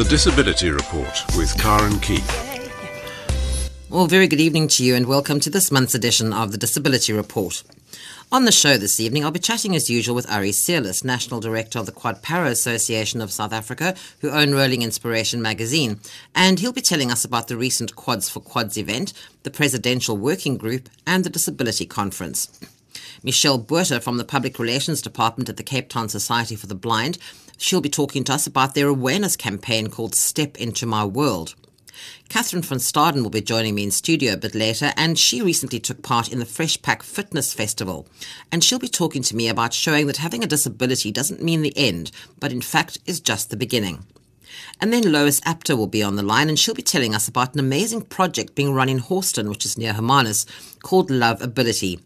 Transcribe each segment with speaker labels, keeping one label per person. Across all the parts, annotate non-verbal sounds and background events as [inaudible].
Speaker 1: The Disability Report with Karen Keith.
Speaker 2: Well, very good evening to you and welcome to this month's edition of the Disability Report. On the show this evening, I'll be chatting as usual with Ari Seirlis, National Director of the Quad Para Association of South Africa, who own Rolling Inspiration magazine. And he'll be telling us about the recent Quads for Quads event, the Presidential Working Group, and the Disability Conference. Michelle Botha from the Public Relations Department at the Cape Town Society for the Blind. She'll be talking to us about their awareness campaign called Step Into My World. Catherine van Staden will be joining me in studio a bit later, and she recently took part in the Fresh Pack Fitness Festival. And she'll be talking to me about showing that having a disability doesn't mean the end, but in fact is just the beginning. And then Lois Apter will be on the line, and she'll be telling us about an amazing project being run in Hawston, which is near Hermanus, called Love Ability.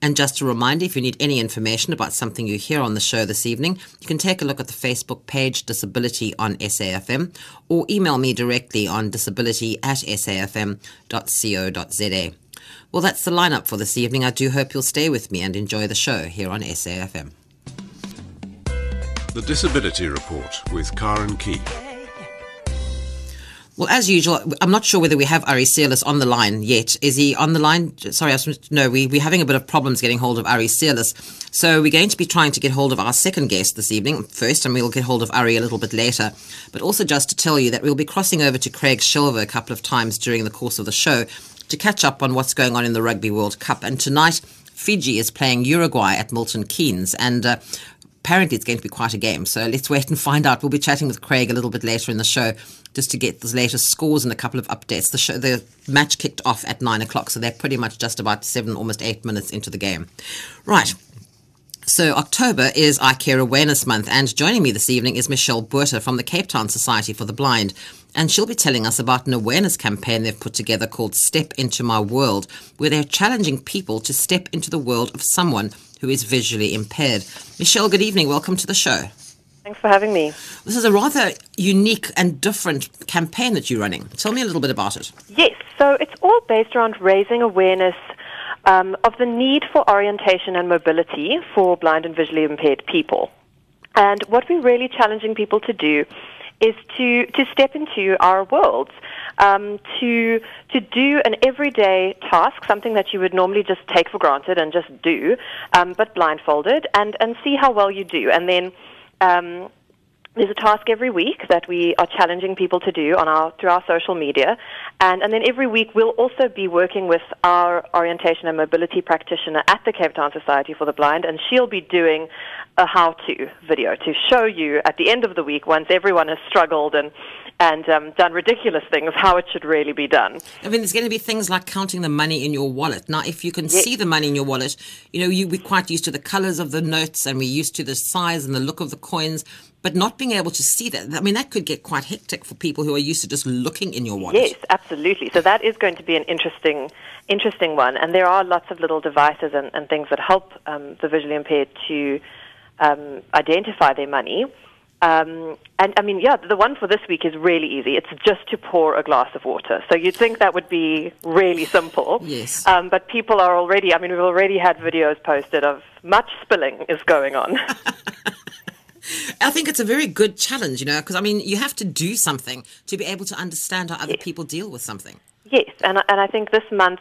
Speaker 2: And just a reminder if you need any information about something you hear on the show this evening, you can take a look at the Facebook page Disability on SAFM or email me directly on disability at safm.co.za. Well, that's the lineup for this evening. I do hope you'll stay with me and enjoy the show here on SAFM.
Speaker 1: The Disability Report with Karen Keith.
Speaker 2: Well, as usual, I'm not sure whether we have Ari Seirlis on the line yet. Is he on the line? Sorry, no, we, we're having a bit of problems getting hold of Ari Seirlis. So we're going to be trying to get hold of our second guest this evening first, and we'll get hold of Ari a little bit later. But also just to tell you that we'll be crossing over to Craig Shelver a couple of times during the course of the show to catch up on what's going on in the Rugby World Cup. And tonight, Fiji is playing Uruguay at Milton Keynes. And uh, apparently it's going to be quite a game. So let's wait and find out. We'll be chatting with Craig a little bit later in the show just to get the latest scores and a couple of updates. The show, the match kicked off at nine o'clock, so they're pretty much just about seven, almost eight minutes into the game. Right. So October is Eye Care Awareness Month, and joining me this evening is Michelle Botha from the Cape Town Society for the Blind, and she'll be telling us about an awareness campaign they've put together called Step Into My World, where they're challenging people to step into the world of someone who is visually impaired. Michelle, good evening. Welcome to the show.
Speaker 3: Thanks for having me.
Speaker 2: This is a rather unique and different campaign that you're running. Tell me a little bit about it.
Speaker 3: Yes, so it's all based around raising awareness um, of the need for orientation and mobility for blind and visually impaired people. And what we're really challenging people to do is to, to step into our worlds, um, to, to do an everyday task, something that you would normally just take for granted and just do, um, but blindfolded, and, and see how well you do. And then um, there's a task every week that we are challenging people to do on our through our social media, and, and then every week we'll also be working with our orientation and mobility practitioner at the Cape Town Society for the Blind, and she'll be doing a how-to video to show you at the end of the week, once everyone has struggled and and um, done ridiculous things, how it should really be done.
Speaker 2: I mean, there's going to be things like counting the money in your wallet. Now, if you can yes. see the money in your wallet, you know, you, we're quite used to the colors of the notes and we're used to the size and the look of the coins, but not being able to see that, I mean, that could get quite hectic for people who are used to just looking in your wallet.
Speaker 3: Yes, absolutely. So that is going to be an interesting, interesting one. And there are lots of little devices and, and things that help um, the visually impaired to um, identify their money. Um, and I mean, yeah, the one for this week is really easy. It's just to pour a glass of water. So you'd think that would be really simple.
Speaker 2: Yes.
Speaker 3: Um, but people are already, I mean, we've already had videos posted of much spilling is going on. [laughs]
Speaker 2: I think it's a very good challenge, you know, because I mean, you have to do something to be able to understand how other yes. people deal with something.
Speaker 3: Yes, and, and I think this month,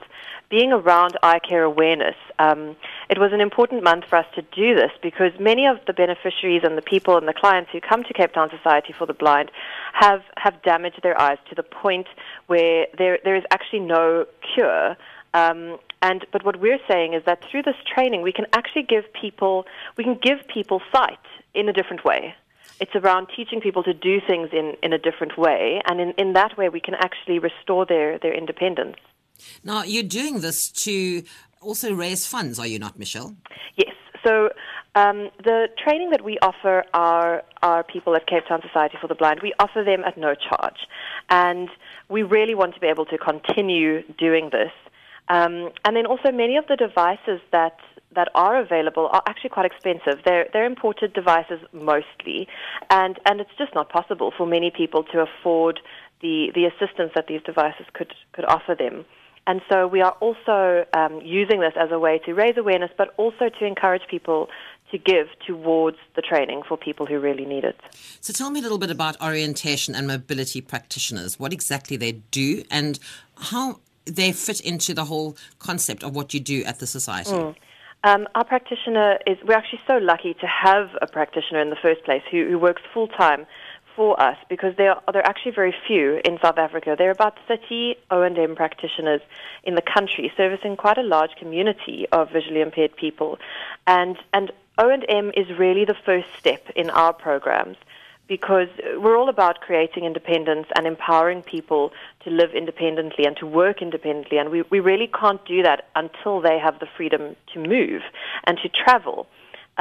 Speaker 3: being around eye care awareness, um, it was an important month for us to do this because many of the beneficiaries and the people and the clients who come to Cape Town Society for the Blind have, have damaged their eyes to the point where there, there is actually no cure. Um, and but what we're saying is that through this training, we can actually give people we can give people sight in a different way. It's around teaching people to do things in, in a different way, and in, in that way, we can actually restore their, their independence.
Speaker 2: Now, you're doing this to also raise funds, are you not, Michelle?
Speaker 3: Yes. So, um, the training that we offer our, our people at Cape Town Society for the Blind, we offer them at no charge. And we really want to be able to continue doing this. Um, and then also, many of the devices that that are available are actually quite expensive. They're, they're imported devices mostly, and, and it's just not possible for many people to afford the, the assistance that these devices could, could offer them. And so we are also um, using this as a way to raise awareness, but also to encourage people to give towards the training for people who really need it.
Speaker 2: So tell me a little bit about orientation and mobility practitioners, what exactly they do and how they fit into the whole concept of what you do at the society. Mm.
Speaker 3: Um, our practitioner is, we're actually so lucky to have a practitioner in the first place who, who works full time for us because there are, there are actually very few in South Africa. There are about 30 O&M practitioners in the country servicing quite a large community of visually impaired people. And, and O&M is really the first step in our programs because we're all about creating independence and empowering people to live independently and to work independently. And we, we really can't do that until they have the freedom to move and to travel.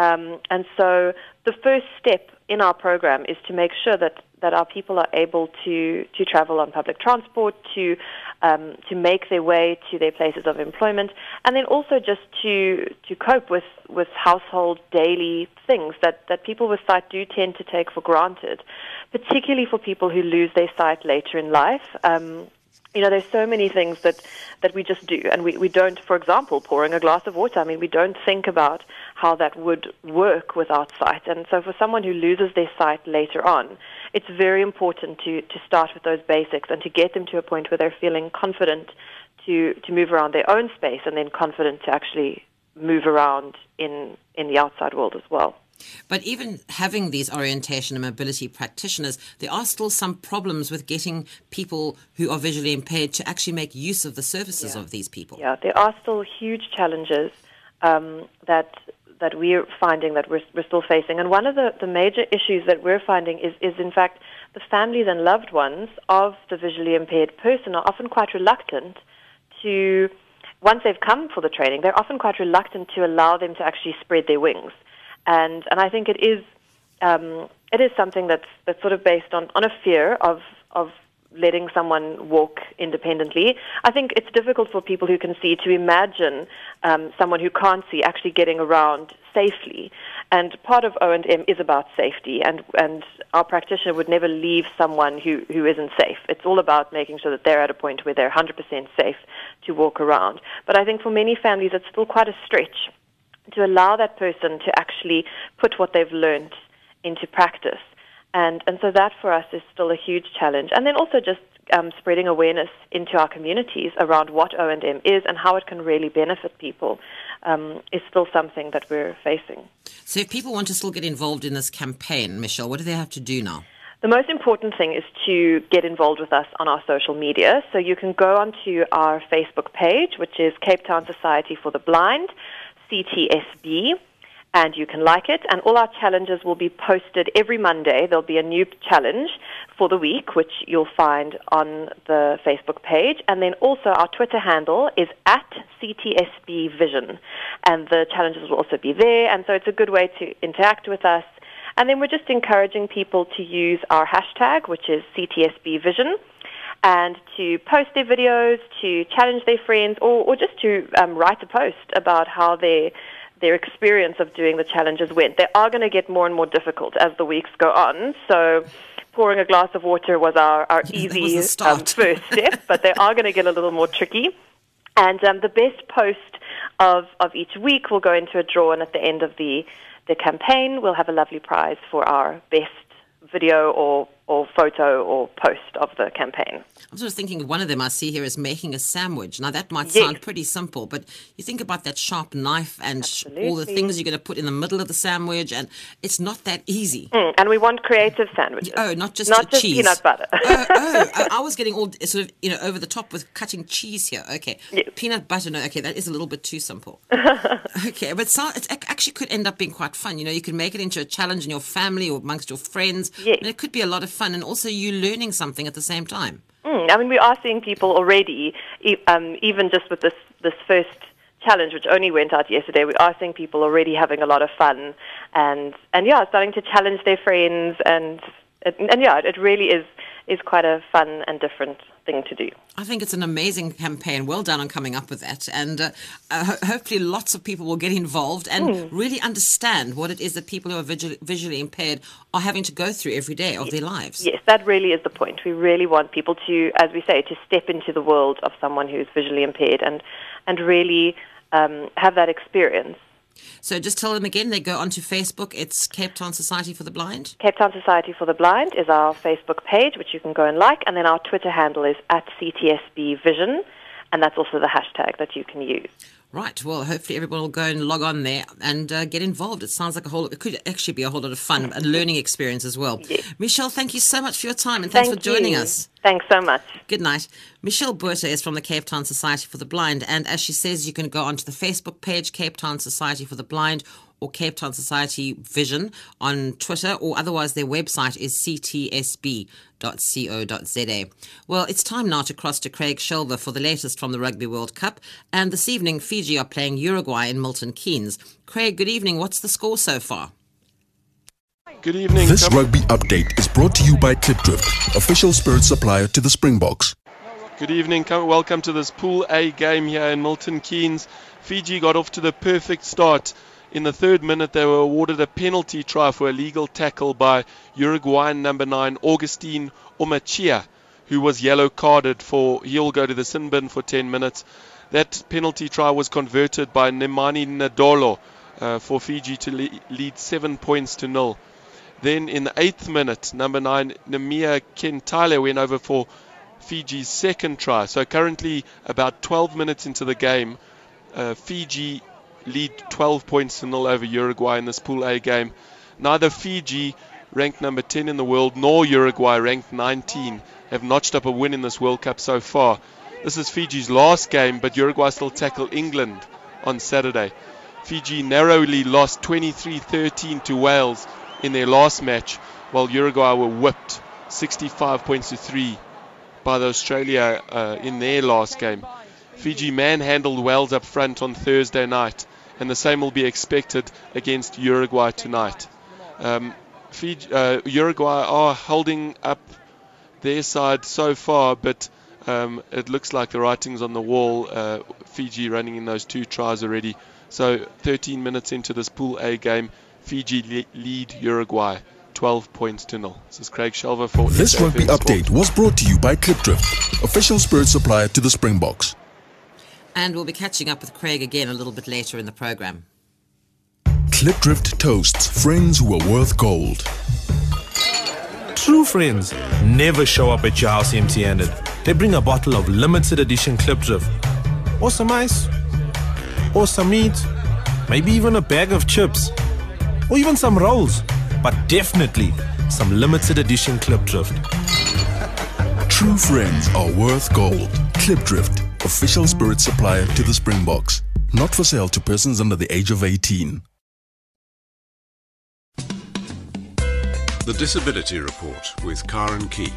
Speaker 3: Um, and so the first step in our program is to make sure that, that our people are able to, to travel on public transport, to, um, to make their way to their places of employment, and then also just to, to cope with, with household daily things that, that people with sight do tend to take for granted, particularly for people who lose their sight later in life. Um, you know, there's so many things that, that we just do, and we, we don't, for example, pouring a glass of water. I mean, we don't think about how that would work without sight. And so for someone who loses their sight later on, it's very important to, to start with those basics and to get them to a point where they're feeling confident to, to move around their own space and then confident to actually move around in, in the outside world as well.
Speaker 2: But even having these orientation and mobility practitioners, there are still some problems with getting people who are visually impaired to actually make use of the services
Speaker 3: yeah.
Speaker 2: of these people.
Speaker 3: Yeah, there are still huge challenges um, that that we're finding that we're, we're still facing. And one of the, the major issues that we're finding is, is, in fact, the families and loved ones of the visually impaired person are often quite reluctant to, once they've come for the training, they're often quite reluctant to allow them to actually spread their wings and and I think it is um, it is something that's that's sort of based on, on a fear of of letting someone walk independently. I think it's difficult for people who can see to imagine um, someone who can't see actually getting around safely. And part of O&M is about safety, and, and our practitioner would never leave someone who, who isn't safe. It's all about making sure that they're at a point where they're 100% safe to walk around. But I think for many families, it's still quite a stretch to allow that person to actually put what they've learned into practice. And, and so that for us is still a huge challenge. And then also just um, spreading awareness into our communities around what O&M is and how it can really benefit people um, is still something that we're facing.
Speaker 2: So if people want to still get involved in this campaign, Michelle, what do they have to do now?
Speaker 3: The most important thing is to get involved with us on our social media. So you can go onto our Facebook page, which is Cape Town Society for the Blind. CTSB, and you can like it. And all our challenges will be posted every Monday. There'll be a new challenge for the week, which you'll find on the Facebook page. And then also our Twitter handle is at CTSB Vision. And the challenges will also be there. And so it's a good way to interact with us. And then we're just encouraging people to use our hashtag, which is CTSB Vision and to post their videos, to challenge their friends, or, or just to um, write a post about how their their experience of doing the challenges went. They are going to get more and more difficult as the weeks go on. So pouring a glass of water was our, our [laughs] easy um, [laughs] first step, but they are going to get a little more tricky. And um, the best post of, of each week will go into a draw, and at the end of the, the campaign, we'll have a lovely prize for our best video or or photo or post of the campaign.
Speaker 2: I'm sort of thinking one of them I see here is making a sandwich. Now that might yes. sound pretty simple, but you think about that sharp knife and all the things you're going to put in the middle of the sandwich, and it's not that easy.
Speaker 3: Mm, and we want creative sandwiches.
Speaker 2: Oh, not just
Speaker 3: not just
Speaker 2: cheese.
Speaker 3: peanut butter.
Speaker 2: oh, oh, [laughs] I was getting all sort of you know over the top with cutting cheese here. Okay, yes. peanut butter. No, okay, that is a little bit too simple. [laughs] okay, but so, it actually could end up being quite fun. You know, you can make it into a challenge in your family or amongst your friends.
Speaker 3: Yes.
Speaker 2: and it could be a lot of fun, and also you learning something at the same time.
Speaker 3: Mm, I mean, we are seeing people already, um, even just with this this first challenge, which only went out yesterday. We are seeing people already having a lot of fun, and and yeah, starting to challenge their friends, and and, and yeah, it really is is quite a fun and different thing to do.
Speaker 2: I think it's an amazing campaign. Well done on coming up with that. And uh, uh, hopefully, lots of people will get involved and mm. really understand what it is that people who are visually, visually impaired are having to go through every day of
Speaker 3: yes.
Speaker 2: their lives.
Speaker 3: Yes, that really is the point. We really want people to, as we say, to step into the world of someone who's visually impaired and, and really um, have that experience
Speaker 2: So just tell them again, they go onto Facebook. It's Cape Town Society for the Blind.
Speaker 3: Cape Town Society for the Blind is our Facebook page, which you can go and like, and then our Twitter handle is at CTSB Vision, and that's also the hashtag that you can use.
Speaker 2: Right. Well, hopefully everyone will go and log on there and uh, get involved. It sounds like a whole. It could actually be a whole lot of fun, and learning experience as well.
Speaker 3: Yes.
Speaker 2: Michelle, thank you so much for your time and thanks
Speaker 3: Thank
Speaker 2: for joining
Speaker 3: you.
Speaker 2: us.
Speaker 3: Thanks so much.
Speaker 2: Good night. Michelle Botha is from the Cape Town Society for the Blind, and as she says, you can go onto the Facebook page Cape Town Society for the Blind or Cape Town Society Vision on Twitter, or otherwise their website is ctsb.co.za. Well, it's time now to cross to Craig Shelver for the latest from the Rugby World Cup, and this evening Fiji are playing Uruguay in Milton Keynes. Craig, good evening. What's the score so far?
Speaker 4: Good evening.
Speaker 5: This
Speaker 4: Come-
Speaker 5: rugby update is brought to you by Klipdrift, official spirit supplier to the Springboks.
Speaker 4: Good evening. Come, welcome to this Pool A game here in Milton Keynes. Fiji got off to the perfect start. In the third minute, they were awarded a penalty try for a legal tackle by Uruguayan number nine Augustine Ormaechea, who was yellow carded for he'll go to the sin bin for 10 minutes. That penalty try was converted by Nemani Nadolo uh, for Fiji to le- lead seven points to nil. Then in the eighth minute, number nine Nemia Kenatale went over for Fiji's second try. So currently, about 12 minutes into the game, uh, Fiji lead 12 points to nil over Uruguay in this Pool A game. Neither Fiji, ranked number 10 in the world, nor Uruguay, ranked 19, have notched up a win in this World Cup so far. This is Fiji's last game, but Uruguay still tackle England on Saturday. Fiji narrowly lost 23-13 to Wales in their last match, while Uruguay were whipped 65 points to 3 by the Australia uh, in their last game. Fiji manhandled Wales up front on Thursday night, and the same will be expected against Uruguay tonight. Um, Fiji, uh, Uruguay are holding up their side so far, but um, it looks like the writing's on the wall. Uh, Fiji running in those two tries already. So 13 minutes into this Pool A game, Fiji le- lead Uruguay 12 points to nil. This is Craig Shelver for
Speaker 5: This rugby update was brought to you by Klipdrift, official spirit supplier to the Springboks.
Speaker 2: And we'll be catching up with Craig again a little bit later in the program.
Speaker 5: Klipdrift toasts friends who are worth gold.
Speaker 6: True friends never show up at your house empty handed. They bring a bottle of limited edition Klipdrift, or some ice, or some meat, maybe even a bag of chips, or even some rolls, but definitely some limited edition Klipdrift.
Speaker 5: True friends are worth gold. Klipdrift, official spirit supplier to the Springboks. Not for sale to persons under the age of 18.
Speaker 1: The Disability Report with Karen Key.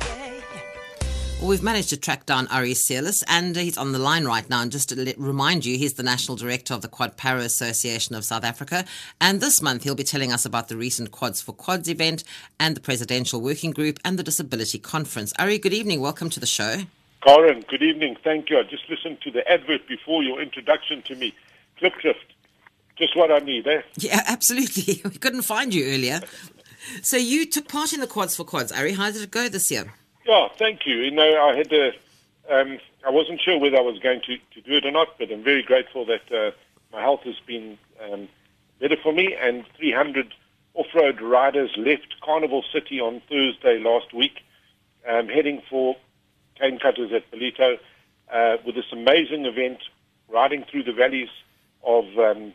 Speaker 2: Well, we've managed to track down Ari Seirlis, and he's on the line right now. And just to let, remind you, he's the National Director of the Quad Para Association of South Africa. And this month, he'll be telling us about the recent Quads for Quads event and the Presidential Working Group and the Disability Conference. Ari, good evening. Welcome to the show.
Speaker 7: Karen, good evening. Thank you. I just listened to the advert before your introduction to me. Klipdrift. Just what I need, eh?
Speaker 2: Yeah, [laughs] absolutely. [laughs] We couldn't find you earlier. So you took part in the Quads for Quads, Ari. How did it go this year?
Speaker 7: Yeah, thank you. You know, I had a, um, I wasn't sure whether I was going to, to do it or not, but I'm very grateful that uh, my health has been um, better for me. And 300 off-road riders left Carnival City on Thursday last week, um, heading for cane cutters at Ballito uh, with this amazing event, riding through the valleys of um,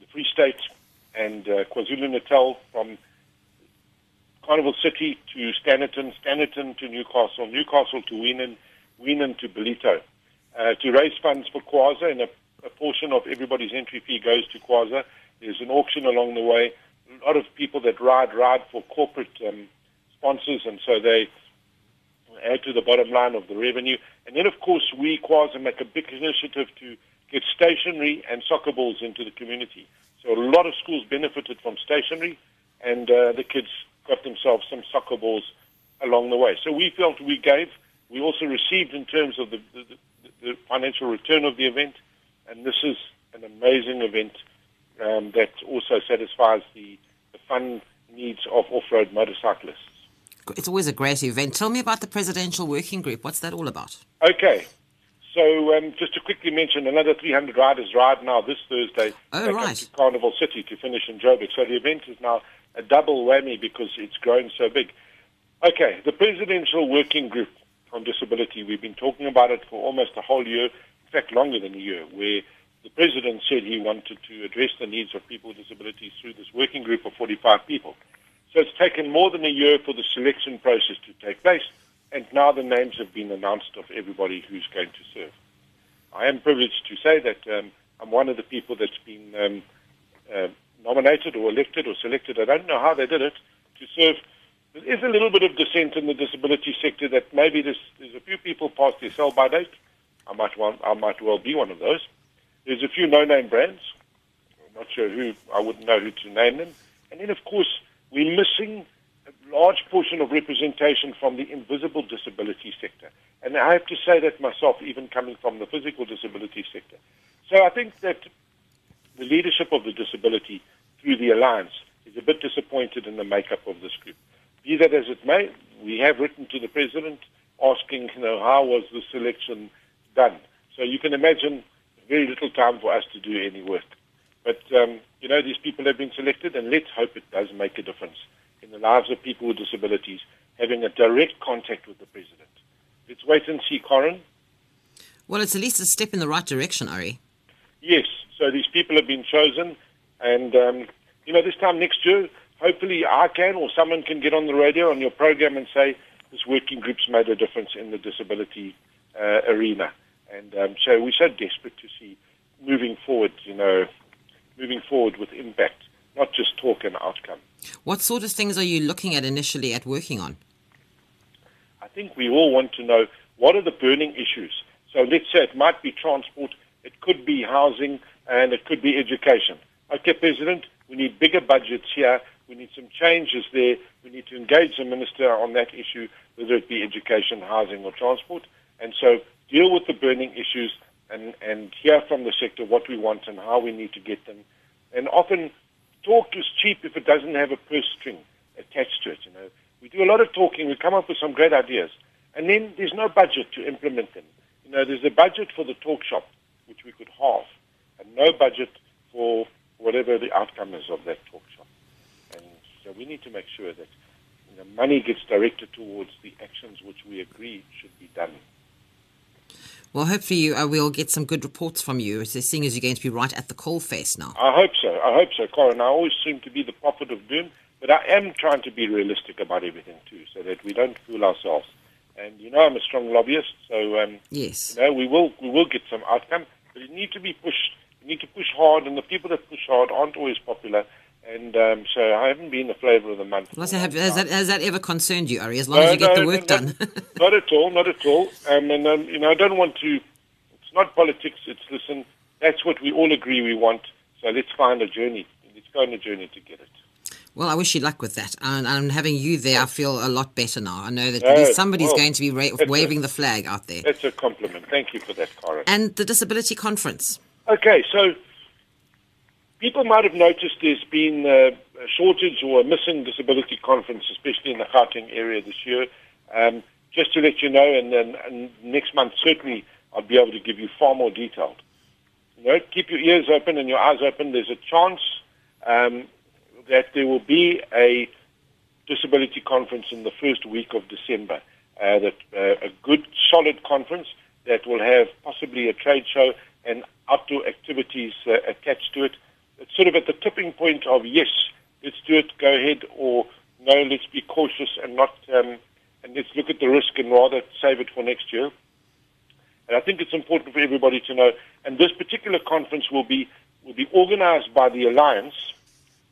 Speaker 7: the Free State and uh, KwaZulu-Natal from Carnival City to Standerton, Standerton to Newcastle, Newcastle to Weenen, Weenen to Ballito, uh, to raise funds for QASA, and a, a portion of everybody's entry fee goes to QASA. There's an auction along the way. A lot of people that ride ride for corporate um, sponsors, and so they add to the bottom line of the revenue. And then, of course, we QASA make a big initiative to get stationery and soccer balls into the community. So a lot of schools benefited from stationery, and uh, the kids got themselves some soccer balls along the way. So we felt we gave. We also received in terms of the, the, the, financial return of the event, and this is an amazing event um, that also satisfies the, the fun needs of off-road motorcyclists.
Speaker 2: It's always a great event. Tell me about the Presidential Working Group. What's that all about?
Speaker 7: Okay. So um, just to quickly mention, another 300 riders ride now this Thursday
Speaker 2: Oh, right.
Speaker 7: to Carnival City to finish in Joburg. So the event is now a double whammy because it's grown so big. Okay, the Presidential Working Group on Disability, we've been talking about it for almost a whole year, in fact longer than a year, where the President said he wanted to address the needs of people with disabilities through this working group of 45 people. So it's taken more than a year for the selection process to take place, and now the names have been announced of everybody who's going to serve. I am privileged to say that um, I'm one of the people that's been um, uh, nominated or elected or selected. I don't know how they did it to serve. There is a little bit of dissent in the disability sector that maybe there's, there's a few people past their sell-by date. I might want, I might well be one of those. There's a few no-name brands. I'm not sure who. I wouldn't know who to name them. And then, of course, we're missing a large portion of representation from the invisible disability sector. And I have to say that myself, even coming from the physical disability sector. So I think that the leadership of the disability through the alliance is a bit disappointed in the makeup of this group. Be that as it may, we have written to the president asking, you know, how was the selection done. So you can imagine very little time for us to do any work. But um, you know, these people have been selected, and let's hope it does make a difference in the lives of people with disabilities, having a direct contact with the president. Let's wait and see, Corin.
Speaker 2: Well, it's at least a step in the right direction, Ari.
Speaker 7: Yes, so these people have been chosen, and um, you know, this time next year, hopefully I can or someone can get on the radio on your program and say this working group's made a difference in the disability uh, arena, and um, so we're so desperate to see moving forward, you know, moving forward with impact, not just talk and outcome.
Speaker 2: What sort of things are you looking at initially at working on?
Speaker 7: I think we all want to know what are the burning issues. So let's say it might be transport, it could be housing, and it could be education. Okay, President, we need bigger budgets here. We need some changes there. We need to engage the minister on that issue, whether it be education, housing, or transport. And so deal with the burning issues and, and hear from the sector what we want and how we need to get them. And often talk is cheap if it doesn't have a purse string attached to it. You know, we do a lot of talking. We come up with some great ideas, and then there's no budget to implement them. You know, there's a budget for the talk shop, which we could halve, and no budget for whatever the outcome is of that talk shop. And so we need to make sure that you know, money gets directed towards the actions which we agree should be done.
Speaker 2: Well, hopefully uh, we'll get some good reports from you, seeing as you're going to be right at the coal face now.
Speaker 7: I hope so. I hope so, Corin. I always seem to be the prophet of doom, but I am trying to be realistic about everything too, so that we don't fool ourselves. And you know, I'm a strong lobbyist, so um,
Speaker 2: Yes.
Speaker 7: you know we will we will get some outcome, but it need to be pushed. You need to push hard, and the people that push hard aren't always popular. And um, so I haven't been the flavour of the month.
Speaker 2: Well, so have, has, that, has that ever concerned you, Ari, as long
Speaker 7: No,
Speaker 2: as you get
Speaker 7: no,
Speaker 2: the work
Speaker 7: no,
Speaker 2: done?
Speaker 7: Not, [laughs] not at all, not at all. Um, and um, you know, I don't want to. It's not politics. It's listen. That's what we all agree we want. So let's find a journey. Let's go on a journey to get it.
Speaker 2: well, I wish you luck with that. And, and having you there, I feel a lot better now. I know that at least somebody's
Speaker 7: well,
Speaker 2: going to be ra-
Speaker 7: that's a-
Speaker 2: waving the flag out there.
Speaker 7: That's a compliment. Thank you for that, Corin.
Speaker 2: And the Disability Conference.
Speaker 7: Okay, so people might have noticed there's been uh, a shortage or a missing disability conference, especially in the Gauteng area this year. Um, just to let you know, and then and next month certainly I'll be able to give you far more detailed. You know, keep your ears open and your eyes open. There's a chance um, that there will be a disability conference in the first week of December. Uh, that uh, a good, solid conference that will have possibly a trade show and outdoor activities uh, attached to it. It's sort of at the tipping point of yes, let's do it, go ahead, or no, let's be cautious and not, um, and let's look at the risk and rather save it for next year. And I think it's important for everybody to know. And this particular conference will be will be organised by the alliance,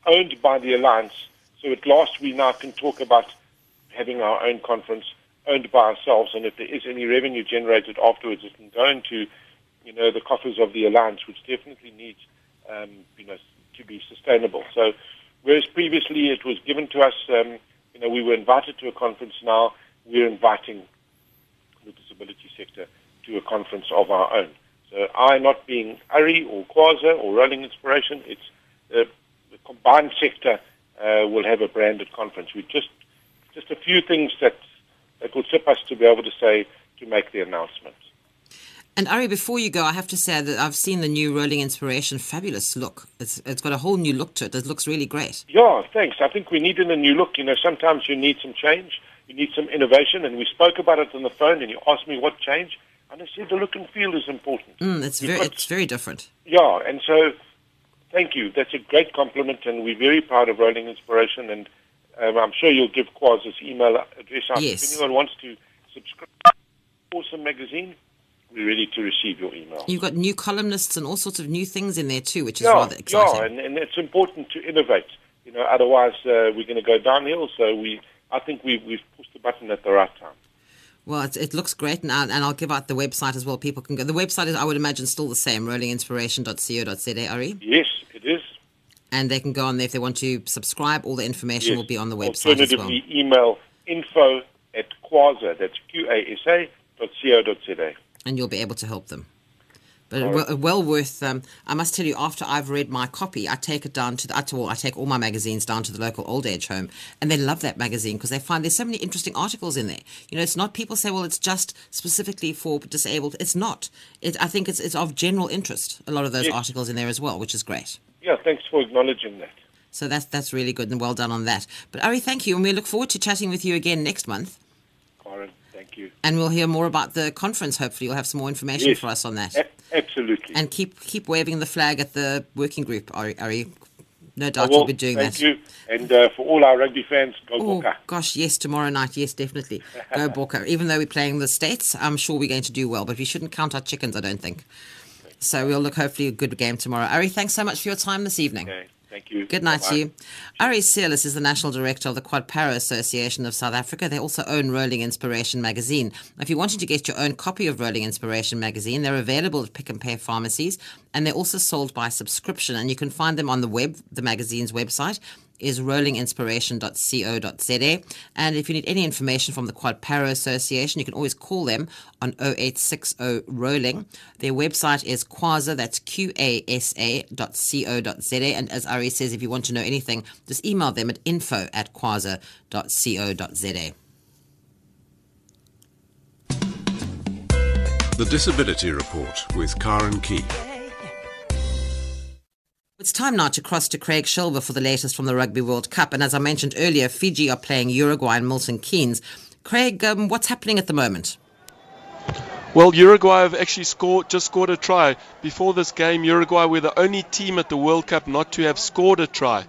Speaker 7: owned by the alliance. So at last we now can talk about having our own conference, owned by ourselves. And if there is any revenue generated afterwards, it can go into you know the coffers of the alliance, which definitely needs um, you know to be sustainable. So whereas previously it was given to us, um, you know we were invited to a conference. Now we're inviting the disability sector to a conference of our own. So I, not being Ari or QASA or Rolling Inspiration, it's uh, the combined sector uh, will have a branded conference. We just just a few things that that will tip us to be able to say to make the announcement.
Speaker 2: And Ari, before you go, I have to say that I've seen the new Rolling Inspiration fabulous look. It's, it's got a whole new look to it. It looks really great.
Speaker 7: Yeah, thanks. I think we needed a new look. You know, sometimes you need some change, you need some innovation, and we spoke about it on the phone, and you asked me what change, and I said the look and feel is important.
Speaker 2: Mm, it's very,
Speaker 7: got-
Speaker 2: it's very different.
Speaker 7: Yeah, and so thank you. That's a great compliment, and we're very proud of Rolling Inspiration. And um, I'm sure you'll give QASA's email address out.
Speaker 2: Yes.
Speaker 7: If anyone wants to subscribe to Awesome Magazine, we're ready to receive your email.
Speaker 2: You've got new columnists and all sorts of new things in there too, which is
Speaker 7: yeah,
Speaker 2: rather exciting.
Speaker 7: yeah, and, and it's important to innovate. You know, otherwise uh, we're going to go downhill. So we, I think we, we've pushed the button at the right time.
Speaker 2: Well, it, it looks great, and I'll, and I'll give out the website as well. People can go. The website is, I would imagine, still the same: rollinginspiration.co.za, Ari,
Speaker 7: Yes, it is.
Speaker 2: and they can go on there if they want to subscribe. All the information will be on the website as well.
Speaker 7: Alternatively, email info at Quasa, that's Q-A-S-A, dot co dot Z-A.
Speaker 2: And you'll be able to help them. But well, well worth. Um, I must tell you, after I've read my copy, I take it down to the. I, well, I take all my magazines down to the local old age home, and they love that magazine because they find there's so many interesting articles in there. You know, it's not people say, well, it's just specifically for disabled. It's not. It, I think it's it's of general interest. A lot of those
Speaker 7: Yes.
Speaker 2: articles in there as well, which is great.
Speaker 7: Yeah, thanks for acknowledging that.
Speaker 2: So that's that's really good and well done on that. But Ari, thank you, and we look forward to chatting with you again next month.
Speaker 7: Karen, thank you.
Speaker 2: And we'll hear more about the conference. Hopefully, you'll have some more information
Speaker 7: Yes.
Speaker 2: for us on that.
Speaker 7: A- absolutely.
Speaker 2: And keep keep waving the flag at the working group, Ari. Ari. No doubt
Speaker 7: will.
Speaker 2: you'll be doing
Speaker 7: thank
Speaker 2: that.
Speaker 7: you. And uh, for all our rugby fans, go
Speaker 2: Oh
Speaker 7: Bokke.
Speaker 2: gosh, yes, tomorrow night, yes, definitely. [laughs] Go Bokke. Even though we're playing the States, I'm sure we're going to do well, but we shouldn't count our chickens, I don't think. So we'll look hopefully a good game tomorrow. Ari, thanks so much for your time this evening.
Speaker 7: Okay, thank you.
Speaker 2: Good night
Speaker 7: Bye-bye.
Speaker 2: to you. Ari Seirlis is the National Director of the Quad Para Association of South Africa. They also own Rolling Inspiration magazine. If you're wanting to get your own copy of Rolling Inspiration magazine, they're available at Pick n Pay pharmacies and they're also sold by subscription. And you can find them on the web, the magazine's website is rollinginspiration.co.za. And if you need any information from the Quad Para Association, you can always call them on 0860 Rolling. Their website is Quasa, that's Q-A-S-A dot co.za. And as Ari says, if you want to know anything, just email them at info at quasa dot co.za.
Speaker 1: The Disability Report with Karen Key.
Speaker 2: It's time now to cross to Craig Shelver for the latest from the Rugby World Cup. And as I mentioned earlier, Fiji are playing Uruguay and Milton Keynes. Craig, um, what's happening at the moment?
Speaker 4: Well, Uruguay have actually scored, just scored a try. Before this game, Uruguay were the only team at the World Cup not to have scored a try.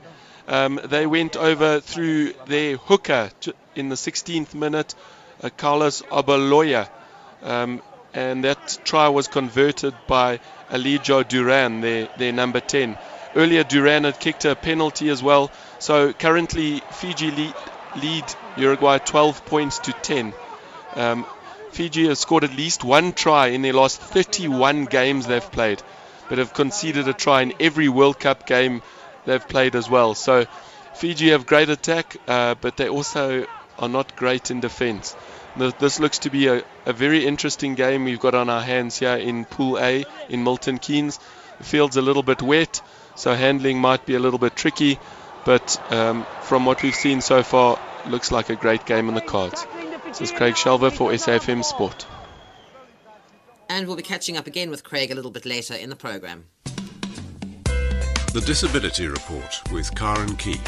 Speaker 4: Um, they went over through their hooker j- in the 16th minute, uh, Carlos Arboleya. Um, and that try was converted by Alejo Duran, their, their number 10. Earlier, Duran had kicked a penalty as well. So currently, Fiji lead, lead Uruguay 12 points to 10. Um, Fiji has scored at least one try in their last 31 games they've played, but have conceded a try in every World Cup game they've played as well. So Fiji have great attack, uh, but they also are not great in defence. This looks to be a, a very interesting game we've got on our hands here in Pool A in Milton Keynes. The field's a little bit wet, so handling might be a little bit tricky, but um, from what we've seen so far, looks like a great game on the cards. This is Craig Shelver for SAFM Sport.
Speaker 2: And we'll be catching up again with Craig a little bit later in the program.
Speaker 1: The Disability Report with Karen Key.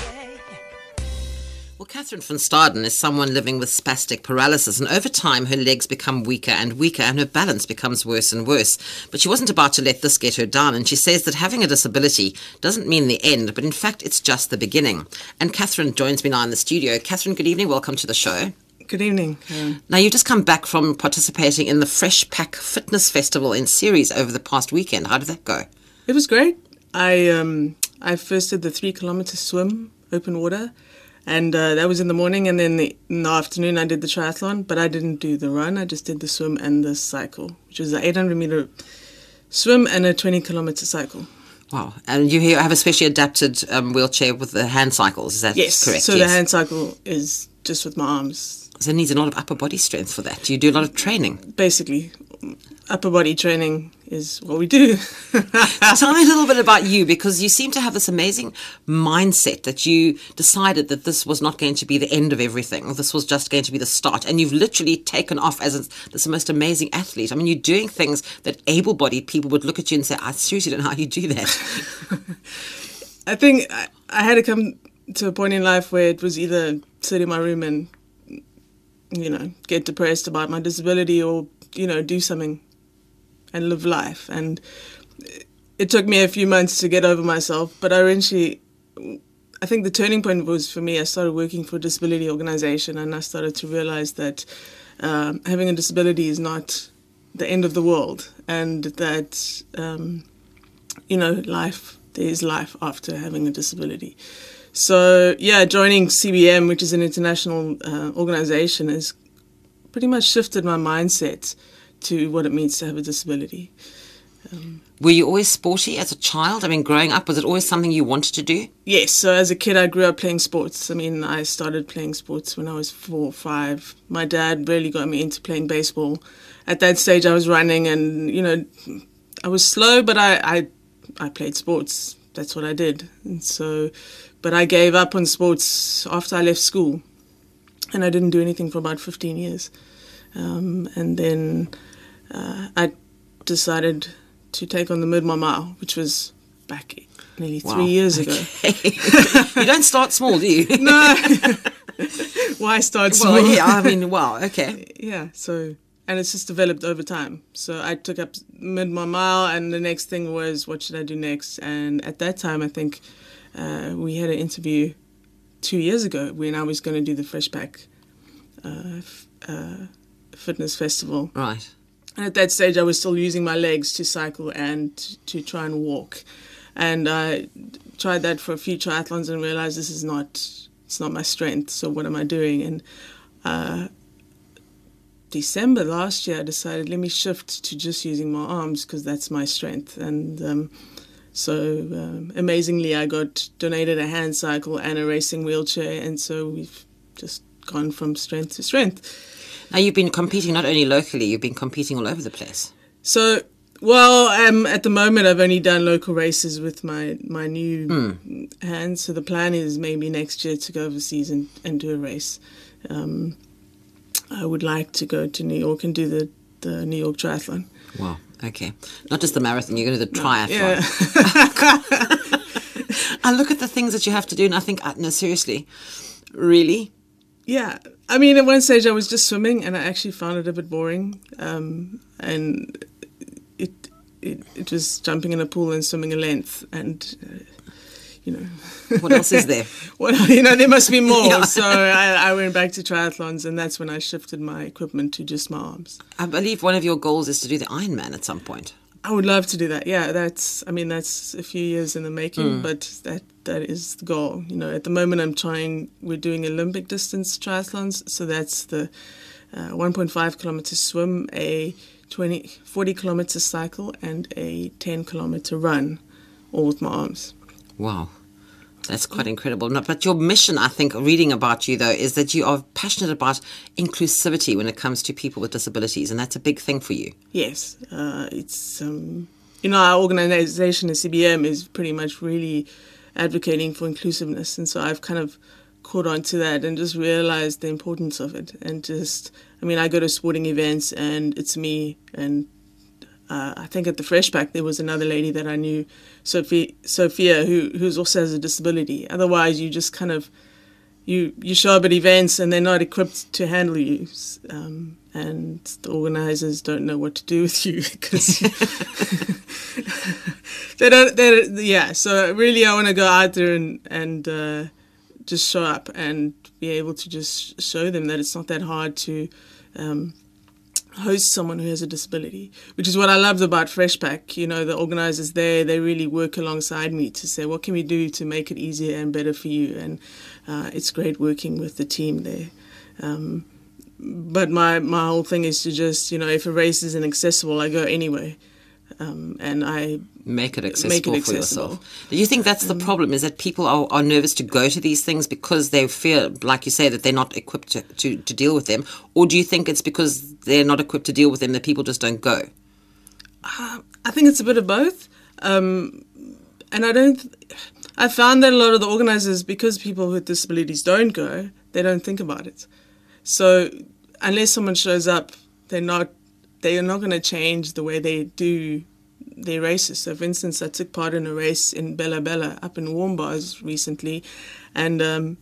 Speaker 2: Well, Catherine van Staden is someone living with spastic paralysis, and over time her legs become weaker and weaker, and her balance becomes worse and worse. But she wasn't about to let this get her down, and she says that having a disability doesn't mean the end, but in fact it's just the beginning. And Catherine joins me now in the studio. Catherine, good evening. Welcome to the show.
Speaker 8: Good evening. Karen.
Speaker 2: Now, you've just come back from participating in the Fresh Pack Fitness Festival in Ceres over the past weekend. How did that go?
Speaker 8: It was great. I um, I first did the three kilometer swim, open water, and uh, that was in the morning. And then the, in the afternoon, I did the triathlon, but I didn't do the run. I just did the swim and the cycle, which was an 800 meter swim and a 20 kilometer cycle.
Speaker 2: Wow. And you have a specially adapted um, wheelchair with the hand cycles. Is that
Speaker 8: Yes.
Speaker 2: correct?
Speaker 8: So
Speaker 2: yes.
Speaker 8: the hand cycle is just with my arms,
Speaker 2: So it needs a lot of upper body strength for that. Do you do a lot of training?
Speaker 8: basically. Upper body training is what we do. [laughs]
Speaker 2: Tell me a little bit about you because you seem to have this amazing mindset that you decided that this was not going to be the end of everything, this was just going to be the start. And you've literally taken off as a, this most amazing athlete. I mean, you're doing things that able bodied people would look at you and say, I seriously don't know how you do that. [laughs]
Speaker 8: I think I, I had to come to a point in life where it was either sit in my room and, you know, get depressed about my disability or, you know, do something and live life. And it took me a few months to get over myself, but I eventually, I think the turning point was for me. I started working for a disability organization, and I started to realize that um, having a disability is not the end of the world, and that um, you know, life there is life after having a disability. So yeah, joining CBM, which is an international uh, organization, has pretty much shifted my mindset to what it means to have a disability.
Speaker 2: Um, Were you always sporty as a child? I mean, growing up, was it always something you wanted to do?
Speaker 8: Yes. So as a kid, I grew up playing sports. I mean, I started playing sports when I was four or five. My dad really got me into playing baseball. At that stage, I was running, and you know, I was slow, but I I, I played sports. That's what I did. And so, but I gave up on sports after I left school, and I didn't do anything for about 15 years. Um, and then uh, I decided to take on the Midmar Mile, which was back nearly wow. three years ago. [laughs]
Speaker 2: you don't start small, do you? [laughs]
Speaker 8: no. [laughs] Why start small?
Speaker 2: Well, yeah, I mean, wow, okay.
Speaker 8: Yeah, so and it's just developed over time. So I took up Midmar Mile, and the next thing was what should I do next? And at that time, I think uh, we had an interview two years ago when I was going to do the Freshpack uh, f- uh, Fitness Festival.
Speaker 2: Right.
Speaker 8: And at that stage, I was still using my legs to cycle and to try and walk. And I tried that for a few triathlons and realized this is not it's not my strength. So what am I doing? And uh, December last year, I decided let me shift to just using my arms because that's my strength. And um, so um, amazingly, I got donated a hand cycle and a racing wheelchair, and so we've just gone from strength to strength.
Speaker 2: Now, you've been competing not only locally, you've been competing all over the place.
Speaker 8: So, well, um, at the moment, I've only done local races with my, my new mm. hands. So, the plan is maybe next year to go overseas and, and do a race. Um, I would like to go to New York and do the, the New York Triathlon.
Speaker 2: Wow. Okay. Not just the marathon, you're going to do the triathlon. [laughs] [laughs]
Speaker 8: Yeah.
Speaker 2: I look at the things that you have to do and I think, uh, no, seriously, really?
Speaker 8: Yeah, I mean, at one stage I was just swimming, and I actually found it a bit boring. Um, and it, it it was jumping in a pool and swimming a length, and uh, you know,
Speaker 2: what else is there? [laughs]
Speaker 8: well, you know, there must be [laughs] more. yeah. So I, I went back to triathlons, and that's when I shifted my equipment to just my arms.
Speaker 2: I believe one of your goals is to do the Ironman at some point.
Speaker 8: I would love to do that. Yeah, that's. I mean, that's a few years in the making, mm. but that that is the goal. You know, at the moment, I'm trying. We're doing Olympic distance triathlons, so that's the uh, 1.5 kilometer swim, a 20, 40 kilometer cycle, and a 10 kilometer run, all with my arms.
Speaker 2: Wow. That's quite incredible. But your mission, I think, reading about you though, is that you are passionate about inclusivity when it comes to people with disabilities, and that's a big thing for you.
Speaker 8: Yes, uh, it's um, you know our organisation, the CBM, is pretty much really advocating for inclusiveness, and so I've kind of caught on to that and just realized the importance of it, and just I mean I go to sporting events and it's me and uh, I think at the Freshpack there was another lady that I knew, Sophie, Sophia, who who's also has a disability. Otherwise, you just kind of you you show up at events and they're not equipped to handle you, um, and the organisers don't know what to do with you [laughs] because [laughs] they don't. They yeah. So really, I want to go out there and and uh, just show up and be able to just show them that it's not that hard to. Um, host someone who has a disability, which is what I loved about Freshpack. You know, the organizers there, they really work alongside me to say, what can we do to make it easier and better for you? And uh, it's great working with the team there. Um, but my, my whole thing is to just, you know, if a race isn't accessible, I go anyway. Um, and I
Speaker 2: make it accessible, make it accessible. for yourself. Do you think that's the problem? Is that people are, are nervous to go to these things because they fear, like you say, that they're not equipped to, to, to deal with them, or do you think it's because they're not equipped to deal with them that people just don't go?
Speaker 8: I think it's a bit of both. Um, and I don't. I found that a lot of the organizers, because people with disabilities don't go, they don't think about it. So unless someone shows up, they're not. They are not going to change the way they do their races. So, for instance, I took part in a race in Bela-Bela up in Warmbaths recently, and um,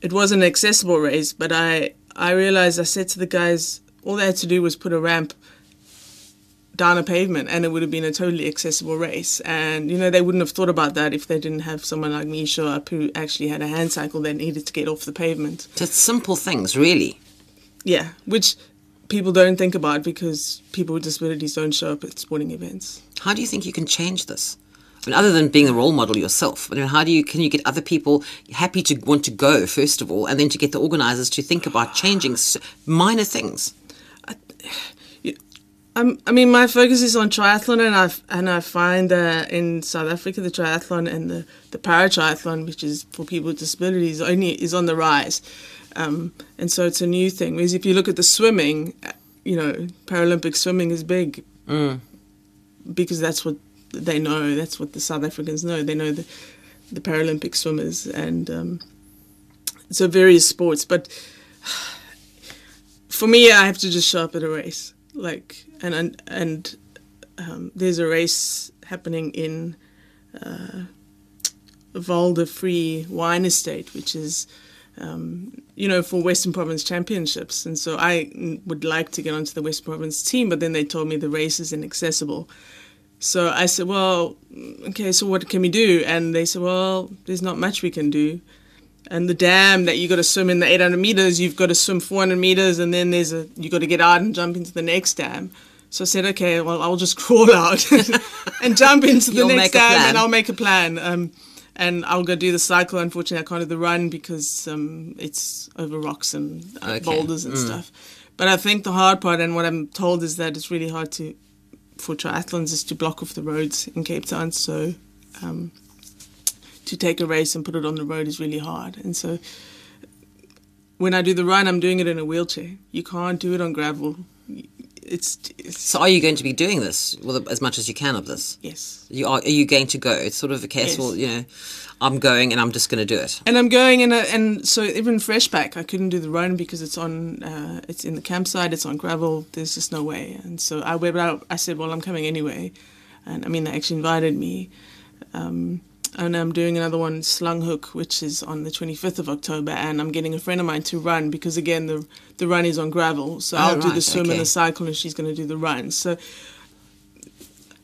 Speaker 8: it was an accessible race. But I I realized I said to the guys, all they had to do was put a ramp down a pavement and it would have been a totally accessible race. And, you know, they wouldn't have thought about that if they didn't have someone like me show up who actually had a hand cycle that needed to get off the pavement.
Speaker 2: Just simple things, really.
Speaker 8: Yeah, which people don't think about because people with disabilities don't show up at sporting events.
Speaker 2: How do you think you can change this? I mean, other than being a role model yourself, I mean, how do you can you get other people happy to want to go first of all, and then to get the organisers to think about changing minor things?
Speaker 8: Um, I mean, my focus is on triathlon, and I and I find that in South Africa, the triathlon and the the para triathlon, which is for people with disabilities, only is on the rise, um, and so it's a new thing. Whereas if you look at the swimming, you know, Paralympic swimming is big
Speaker 2: mm.
Speaker 8: because that's what they know. That's what the South Africans know. They know the the Paralympic swimmers, and um, so various sports. But [sighs] for me, I have to just show up at a race like and and, and um, there's a race happening in uh, Val de Vie Wine Estate, which is um, you know for Western Province Championships, and so I would like to get onto the Western Province team, but then they told me the race is inaccessible. So I said, well, okay, so what can we do? And they said, well, there's not much we can do and the dam that you got to swim in the 800 meters, you've got to swim 400 meters, and then there's a you got to get out and jump into the next dam. So I said, okay, well, I'll just [laughs] crawl out [laughs] and jump into the
Speaker 2: You'll
Speaker 8: next dam, and I'll make a plan. Um, and I'll go do the cycle. Unfortunately, I can't do the run because um, it's over rocks and uh, okay. boulders and mm. stuff. But I think the hard part, and what I'm told, is that it's really hard to for triathlons is to block off the roads in Cape Town. So um, to take a race and put it on the road is really hard. And so when I do the run, I'm doing it in a wheelchair. You can't do it on gravel. It's, it's
Speaker 2: so. Are you going to be doing this well, as much as you can of this?
Speaker 8: Yes.
Speaker 2: You are. Are you going to go? It's sort of a case. Yes. Well, you know, I'm going and I'm just going to do it.
Speaker 8: And I'm going and and so even Freshback, I couldn't do the run because it's on. Uh, it's in the campsite. It's on gravel. There's just no way. And so I went out. I said, well, I'm coming anyway. And I mean, they actually invited me. Um, and I'm doing another one, Slanghoek, which is on the 25th of October, and I'm getting a friend of mine to run because again the the run is on gravel, so oh, I'll right, do the swim okay. and the cycle, and she's going to do the run. So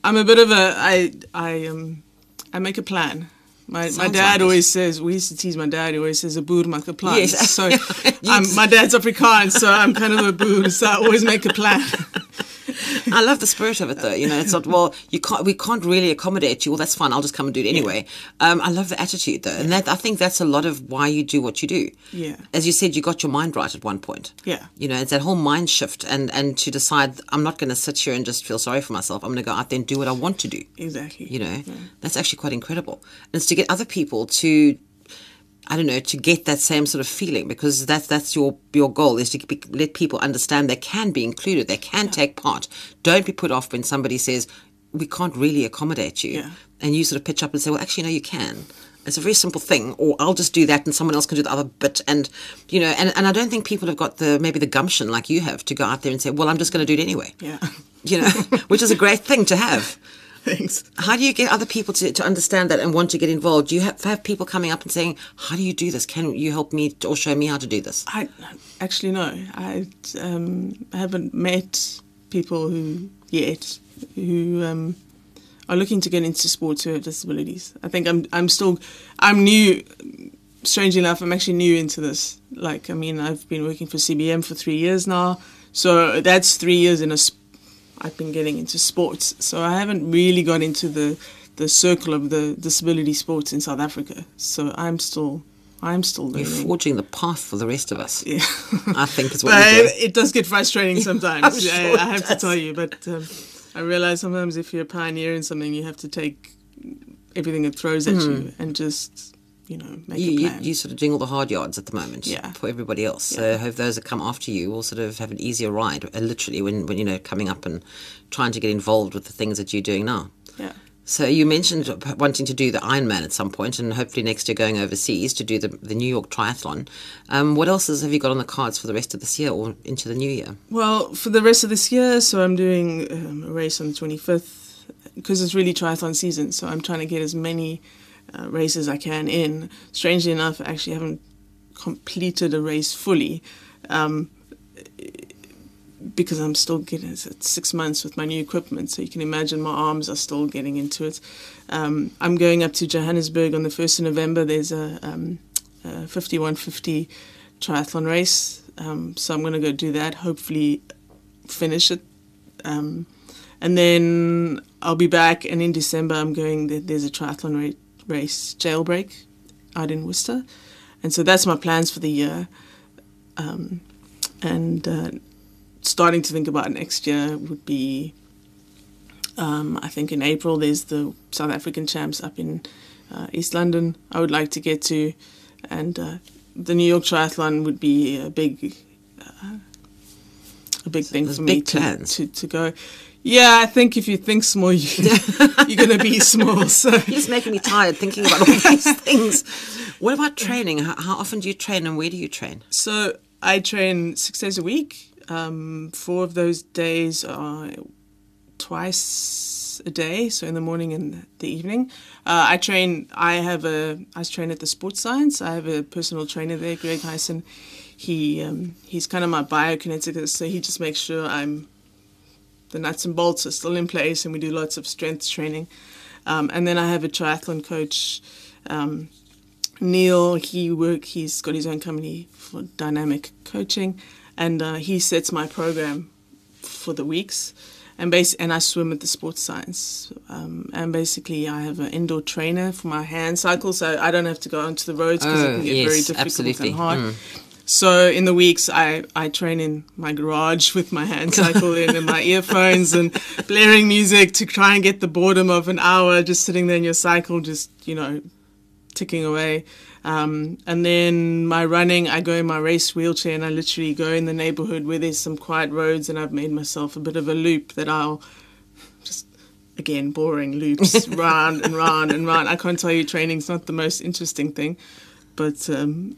Speaker 8: I'm a bit of a I I um I make a plan. My, my dad like always says we used to tease my dad. He always says a boer maak a plan. Yes. So [laughs] my dad's Afrikaans, so I'm kind of a boer. So I always make a plan. [laughs]
Speaker 2: I love the spirit of it, though. You know, it's not well. You can't. We can't really accommodate you. Well, that's fine. I'll just come and do it anyway. Yeah. Um, I love the attitude, though, yeah. and that I think that's a lot of why you do what you do.
Speaker 8: Yeah.
Speaker 2: As you said, you got your mind right at one point.
Speaker 8: Yeah.
Speaker 2: You know, it's that whole mind shift, and and to decide I'm not going to sit here and just feel sorry for myself. I'm going to go out there and do what I want to do.
Speaker 8: Exactly.
Speaker 2: You know, yeah. that's actually quite incredible. And it's to get other people to I don't know, to get that same sort of feeling because that's that's your your goal is to be, let people understand they can be included, they can yeah. take part. Don't be put off when somebody says we can't really accommodate you,
Speaker 8: yeah.
Speaker 2: and you sort of pitch up and say, well, actually, no, you can. It's a very simple thing, or I'll just do that and someone else can do the other bit. And, you know, and, and I don't think people have got the maybe the gumption like you have to go out there and say, well, I'm just going to do it anyway.
Speaker 8: Yeah.
Speaker 2: You know, [laughs] which is a great thing to have.
Speaker 8: Thanks.
Speaker 2: How do you get other people to, to understand that and want to get involved? Do you have, have people coming up and saying, How do you do this? Can you help me or show me how to do this?
Speaker 8: I actually no. I um, haven't met people who yet who um, are looking to get into sports who have disabilities. I think I'm I'm still I'm new. Strangely enough, I'm actually new into this. Like, I mean, I've been working for CBM for three years now, so that's three years in a I've been getting into sports. So I haven't really got into the the circle of the disability sports in South Africa. So I'm still I'm still learning.
Speaker 2: You're forging the path for the rest of us.
Speaker 8: Yeah,
Speaker 2: I think is what
Speaker 8: but
Speaker 2: you're doing.
Speaker 8: It does get frustrating [laughs] sometimes.
Speaker 2: sure
Speaker 8: I, I, have to tell you, but um, I realize sometimes if you're a pioneer in something, you have to take everything it throws at mm. you and just you know, make
Speaker 2: You,
Speaker 8: a
Speaker 2: you, you're sort of doing all the hard yards at the moment
Speaker 8: Yeah.
Speaker 2: for everybody else. So I hope those that come after you will sort of have an easier ride, uh, literally, when, when you know coming up and trying to get involved with the things that you're doing now.
Speaker 8: yeah.
Speaker 2: So you mentioned wanting to do the Ironman at some point, and hopefully next year going overseas to do the, the New York Triathlon. Um, what else is, have you got on the cards for the rest of this year or into the new year?
Speaker 8: Well, for the rest of this year, so I'm doing um, a race on the 25th because it's really triathlon season. So I'm trying to get as many uh, races I can in. Strangely enough, I actually haven't completed a race fully um, because I'm still getting six months with my new equipment. So you can imagine my arms are still getting into it. Um, I'm going up to Johannesburg on the 1st of November. There's a, um, a 5150 triathlon race. Um, so I'm going to go do that. Hopefully, finish it. Um, and then I'll be back. And in December, I'm going. There's a triathlon ra- race, Jailbreak, out in Worcester, and so that's my plans for the year. Um, and uh, starting to think about next year would be. Um, I think in April there's the South African champs up in uh, East London. I would like to get to, and uh, the New York Triathlon would be a big, uh, a big thing
Speaker 2: there's
Speaker 8: for me to, to to go. Yeah, I think if you think small, you, [laughs] you're going to be small. [laughs] So
Speaker 2: You're just making me tired thinking about all these [laughs] things. What about training? How, how often do you train and where do you train?
Speaker 8: So I train six days a week. Um, four of those days are twice a day, so in the morning and the evening. Uh, I train. I have a. I train at the Sports Science. I have a personal trainer there, Greg Hyson. He um, he's kind of my biokineticist, so he just makes sure I'm the nuts and bolts are still in place, and we do lots of strength training. Um, and then I have a triathlon coach. Um, Neil, he work. He's got his own company for dynamic coaching, and uh, he sets my program for the weeks. And bas- and I swim at the sports science. Um, and basically, I have an indoor trainer for my hand cycle, so I don't have to go onto the roads because
Speaker 2: Oh,
Speaker 8: it can get very difficult
Speaker 2: absolutely.
Speaker 8: and hard.
Speaker 2: Mm.
Speaker 8: So in the weeks, I, I train in my garage with my hand cycle in and my [laughs] earphones and blaring music to try and get the boredom of an hour just sitting there in your cycle, just you know, ticking away. Um, and then my running, I go in my race wheelchair and I literally go in the neighborhood where there's some quiet roads and I've made myself a bit of a loop that I'll just again boring loops [laughs] round and round and round. I can't tell you training's not the most interesting thing, but um,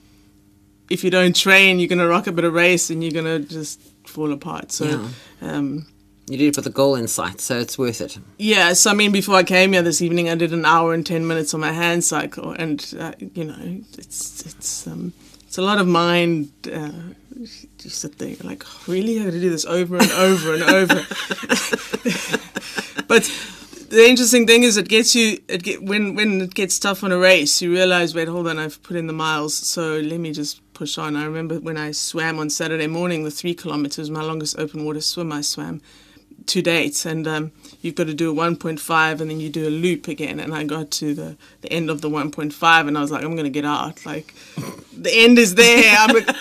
Speaker 8: if you don't train, you're gonna rock a bit of race and you're gonna just fall apart. So.
Speaker 2: Yeah.
Speaker 8: Um,
Speaker 2: You did it with a goal in sight, so it's worth it.
Speaker 8: yeah, so I mean, before I came here this evening, I did an hour and ten minutes on my hand cycle, and uh, you know, it's it's um, it's a lot of mind. Uh, you sit there like, oh, really, I got to do this over and over and over. [laughs] but the interesting thing is, it gets you. It get when when it gets tough on a race, you realize, wait, hold on, I've put in the miles, so let me just push on. I remember when I swam on Saturday morning, the three kilometers, my longest open water swim I swam to date. And um, you've got to do a 1.5 and then you do a loop again. And i got to the, the end of the 1.5 and i was like i'm going to get out. Like [laughs] the end is there. I'm like,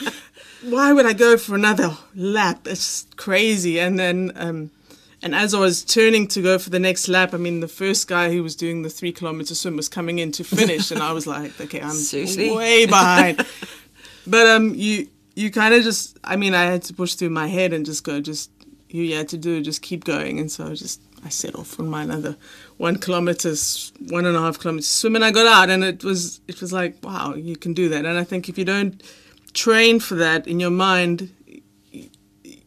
Speaker 8: why would i go for another lap? It's crazy. And then um, and as i was turning to go for the next lap i mean the first guy who was doing the three kilometer swim was coming in to finish. And i was like okay i'm [laughs]
Speaker 2: Seriously?
Speaker 8: way behind but um you you kind of just i mean i had to push through my head and just go just you had to do just keep going. And so I just I set off on my another one kilometers one and a half kilometers swim and I got out. And it was it was like wow you can do that. And I think if you don't train for that in your mind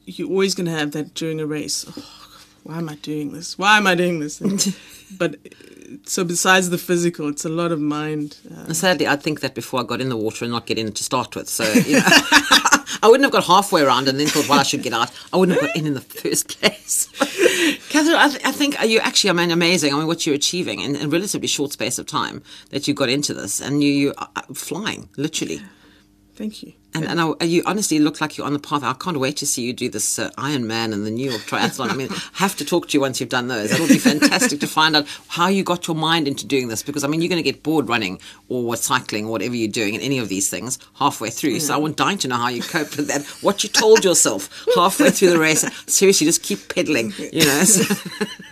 Speaker 8: you're always going to have that during a race. Oh, why am I doing this? Why am I doing this? [laughs] But so besides the physical it's a lot of mind uh,
Speaker 2: Sadly, I think that before I got in the water and not get in to start with. So, you know, [laughs] I wouldn't have got halfway around and then thought, well, I should get out. I wouldn't have got in in the first place. [laughs] Catherine, I, th- I think you actually, I mean, amazing. I mean, what you're achieving in a relatively short space of time that you got into this and you, you are flying, literally.
Speaker 8: thank you
Speaker 2: And, and I, you honestly look like you're on the path. I can't wait to see you do this uh, Ironman and the New York Triathlon. I mean, I have to talk to you once you've done those. It'll be fantastic to find out how you got your mind into doing this because, I mean, you're going to get bored running or cycling or whatever you're doing in any of these things halfway through. So I want dying to know how you coped with that, what you told yourself halfway through the race. Seriously, just keep pedaling, you know. So-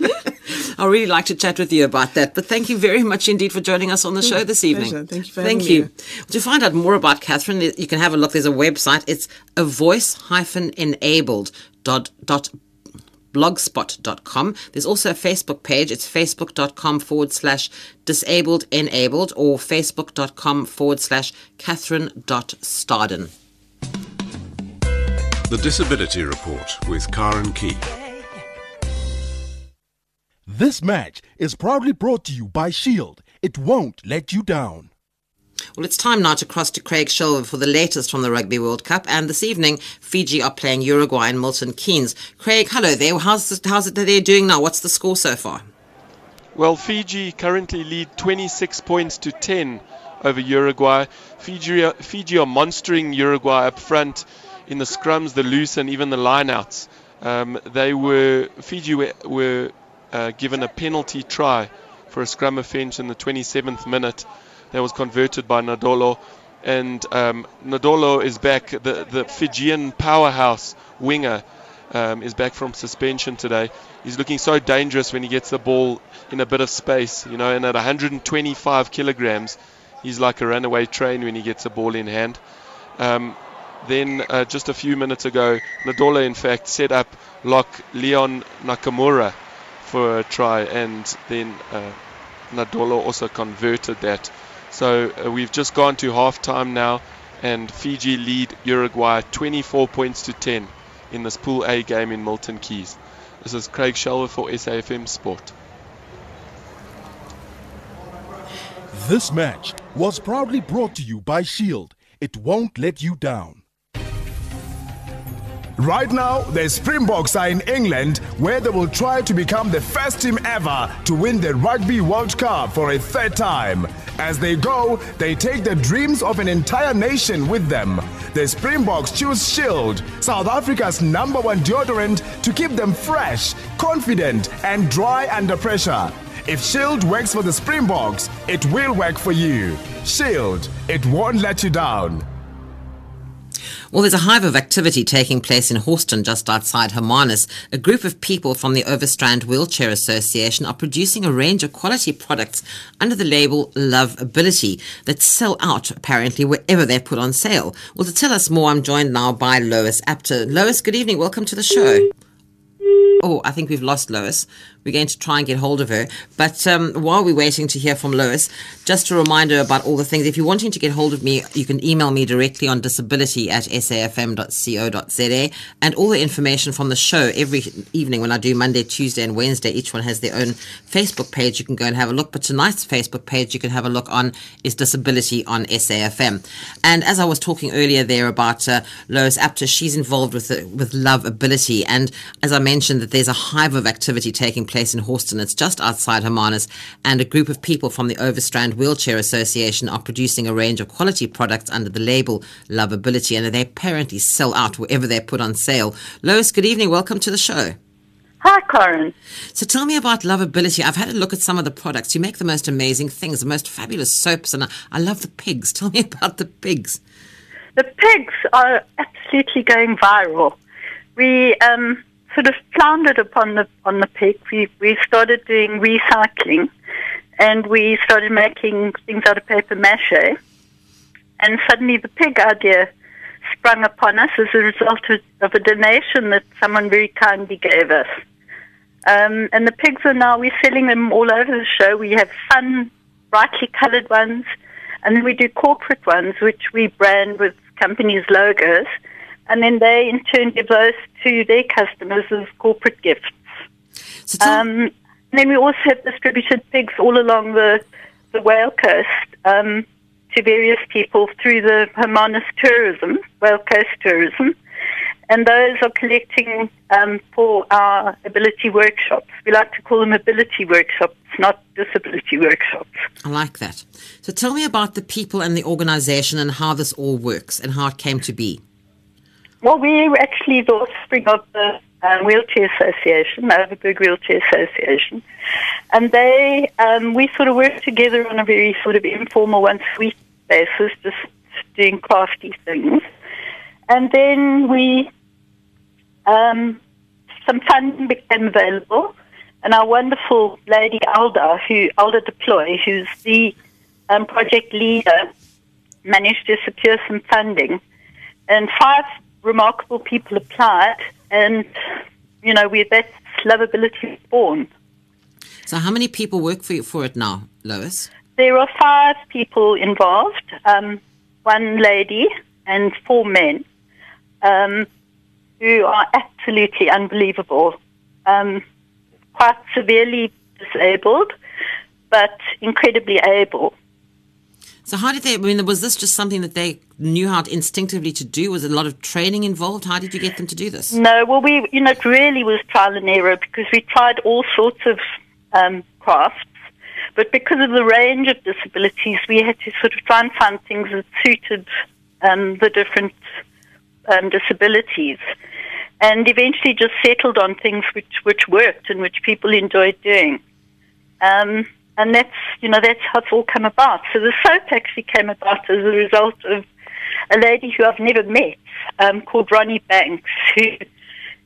Speaker 2: [laughs] [laughs] I really like to chat with you about that. But thank you very much indeed for joining us on the show mm, this evening.
Speaker 8: Pleasure. Thank you for
Speaker 2: Thank you.
Speaker 8: me.
Speaker 2: To find out more about Catherine, you can have a look. There's a website. It's a voice enabled dot dot blogspot.com. There's also a Facebook page. It's facebook.com forward slash disabled enabled or facebook.com forward slash Catherine dot Staden.
Speaker 1: The Disability Report with Karen Key.
Speaker 5: This match is proudly brought to you by Shield. It won't let you down.
Speaker 2: Well, it's time now to cross to Craig Shelver for the latest from the Rugby World Cup. And this evening, Fiji are playing Uruguay and Milton Keynes. Craig, hello there. How's, the, how's it that they're doing now? What's the score so far?
Speaker 4: Well, Fiji currently lead 26 points to 10 over Uruguay. Fiji, Fiji are monstering Uruguay up front in the scrums, the loose, and even the lineouts. Um, they were Fiji were, were uh, given a penalty try for a scrum offence in the 27th minute. That was converted by Nadolo, and um, Nadolo is back. The the Fijian powerhouse winger um, is back from suspension today. He's looking so dangerous when he gets the ball in a bit of space, you know. And at 125 kilograms, he's like a runaway train when he gets the ball in hand. Um, then uh, just a few minutes ago, Nadolo in fact set up lock Leon Nakarawa for a try, and then uh, Nadolo also converted that. So uh, we've just gone to half time now, and Fiji lead Uruguay 24 points to 10 in this Pool A game in Milton Keynes. This is Craig Shelver for SAFM Sport.
Speaker 5: This match was proudly brought to you by Shield. It won't let you down.
Speaker 9: Right now, the Springboks are in England where they will try to become the first team ever to win the Rugby World Cup for a third time. As they go, they take the dreams of an entire nation with them. The Springboks choose Shield, South Africa's number one deodorant, to keep them fresh, confident, and dry under pressure. If Shield works for the Springboks, it will work for you. Shield, it won't let you down.
Speaker 2: Well, there's a hive of activity taking place in Hawston, just outside Hermanus. A group of people from the Overstrand Wheelchair Association are producing a range of quality products under the label Love Ability that sell out apparently wherever they're put on sale. Well, to tell us more, I'm joined now by Lois Apter. Lois, good evening. Welcome to the show. Oh, I think we've lost Lois. We're going to try and get hold of her. But um, while we're waiting to hear from Lois, just a reminder about all the things. If you're wanting to get hold of me, you can email me directly on disability at safm.co.za. And all the information from the show every evening when I do Monday, Tuesday, and Wednesday, each one has their own Facebook page. You can go and have a look. But tonight's Facebook page you can have a look on is Disability on SAFM. And as I was talking earlier there about uh, Lois Apter, she's involved with, the, with Love Ability. And as I mentioned, that there's a hive of activity taking place in Hawston. It's just outside Hermanus, and a group of people from the Overstrand Wheelchair Association are producing a range of quality products under the label Lovability, and they apparently sell out wherever they're put on sale. Lois, good evening. Welcome to the show.
Speaker 10: Hi, Karen.
Speaker 2: So tell me about Lovability. I've had a look at some of the products. You make the most amazing things, the most fabulous soaps, and I, I love the pigs. [laughs] Tell me about the pigs.
Speaker 10: The pigs are absolutely going viral. We um, sort of floundered upon the on the pig. We we started doing recycling, and we started making things out of paper mache. And suddenly, the pig idea sprung upon us as a result of, of a donation that someone very kindly gave us. Um, and the pigs are now we're selling them all over the show. We have fun, brightly coloured ones, and then we do corporate ones, which we brand with companies' logos and then they in turn give those to their customers as corporate gifts.
Speaker 2: So tell-
Speaker 10: Um, then we also have distributed pigs all along the, the Whale Coast um, to various people through the Hermanus Tourism, Whale Coast Tourism, and those are collecting um, for our ability workshops. We like to call them ability workshops, not disability workshops.
Speaker 2: I like that. So tell me about the people and the organization and how this all works and how it came to be.
Speaker 10: Well, we're actually the offspring of the um, Wheelchair Association, the Overberg Wheelchair Association. And they, um, we sort of work together on a very sort of informal, once a week basis, just doing crafty things. And then we, um, some funding became available, and our wonderful lady Alda, who Alda du Plooy, who's the um, project leader, managed to secure some funding, and five remarkable people applied, and you know we that's lovability born.
Speaker 2: So, how many people work for you for it now, Lois?
Speaker 10: There are five people involved, um, one lady and four men, um, who are absolutely unbelievable. Um, quite severely disabled, but incredibly able.
Speaker 2: So, how did they? I mean, was this just something that they knew how to instinctively to do? Was a lot of training involved? How did you get them to do this?
Speaker 10: No, well, we, you know, it really was trial and error because we tried all sorts of um, crafts, but because of the range of disabilities, we had to sort of try and find things that suited um, the different um, disabilities, and eventually just settled on things which which worked and which people enjoyed doing. And that's you know that's how it's all come about. So the soap actually came about as a result of a lady who I've never met um, called Ronnie Banks, who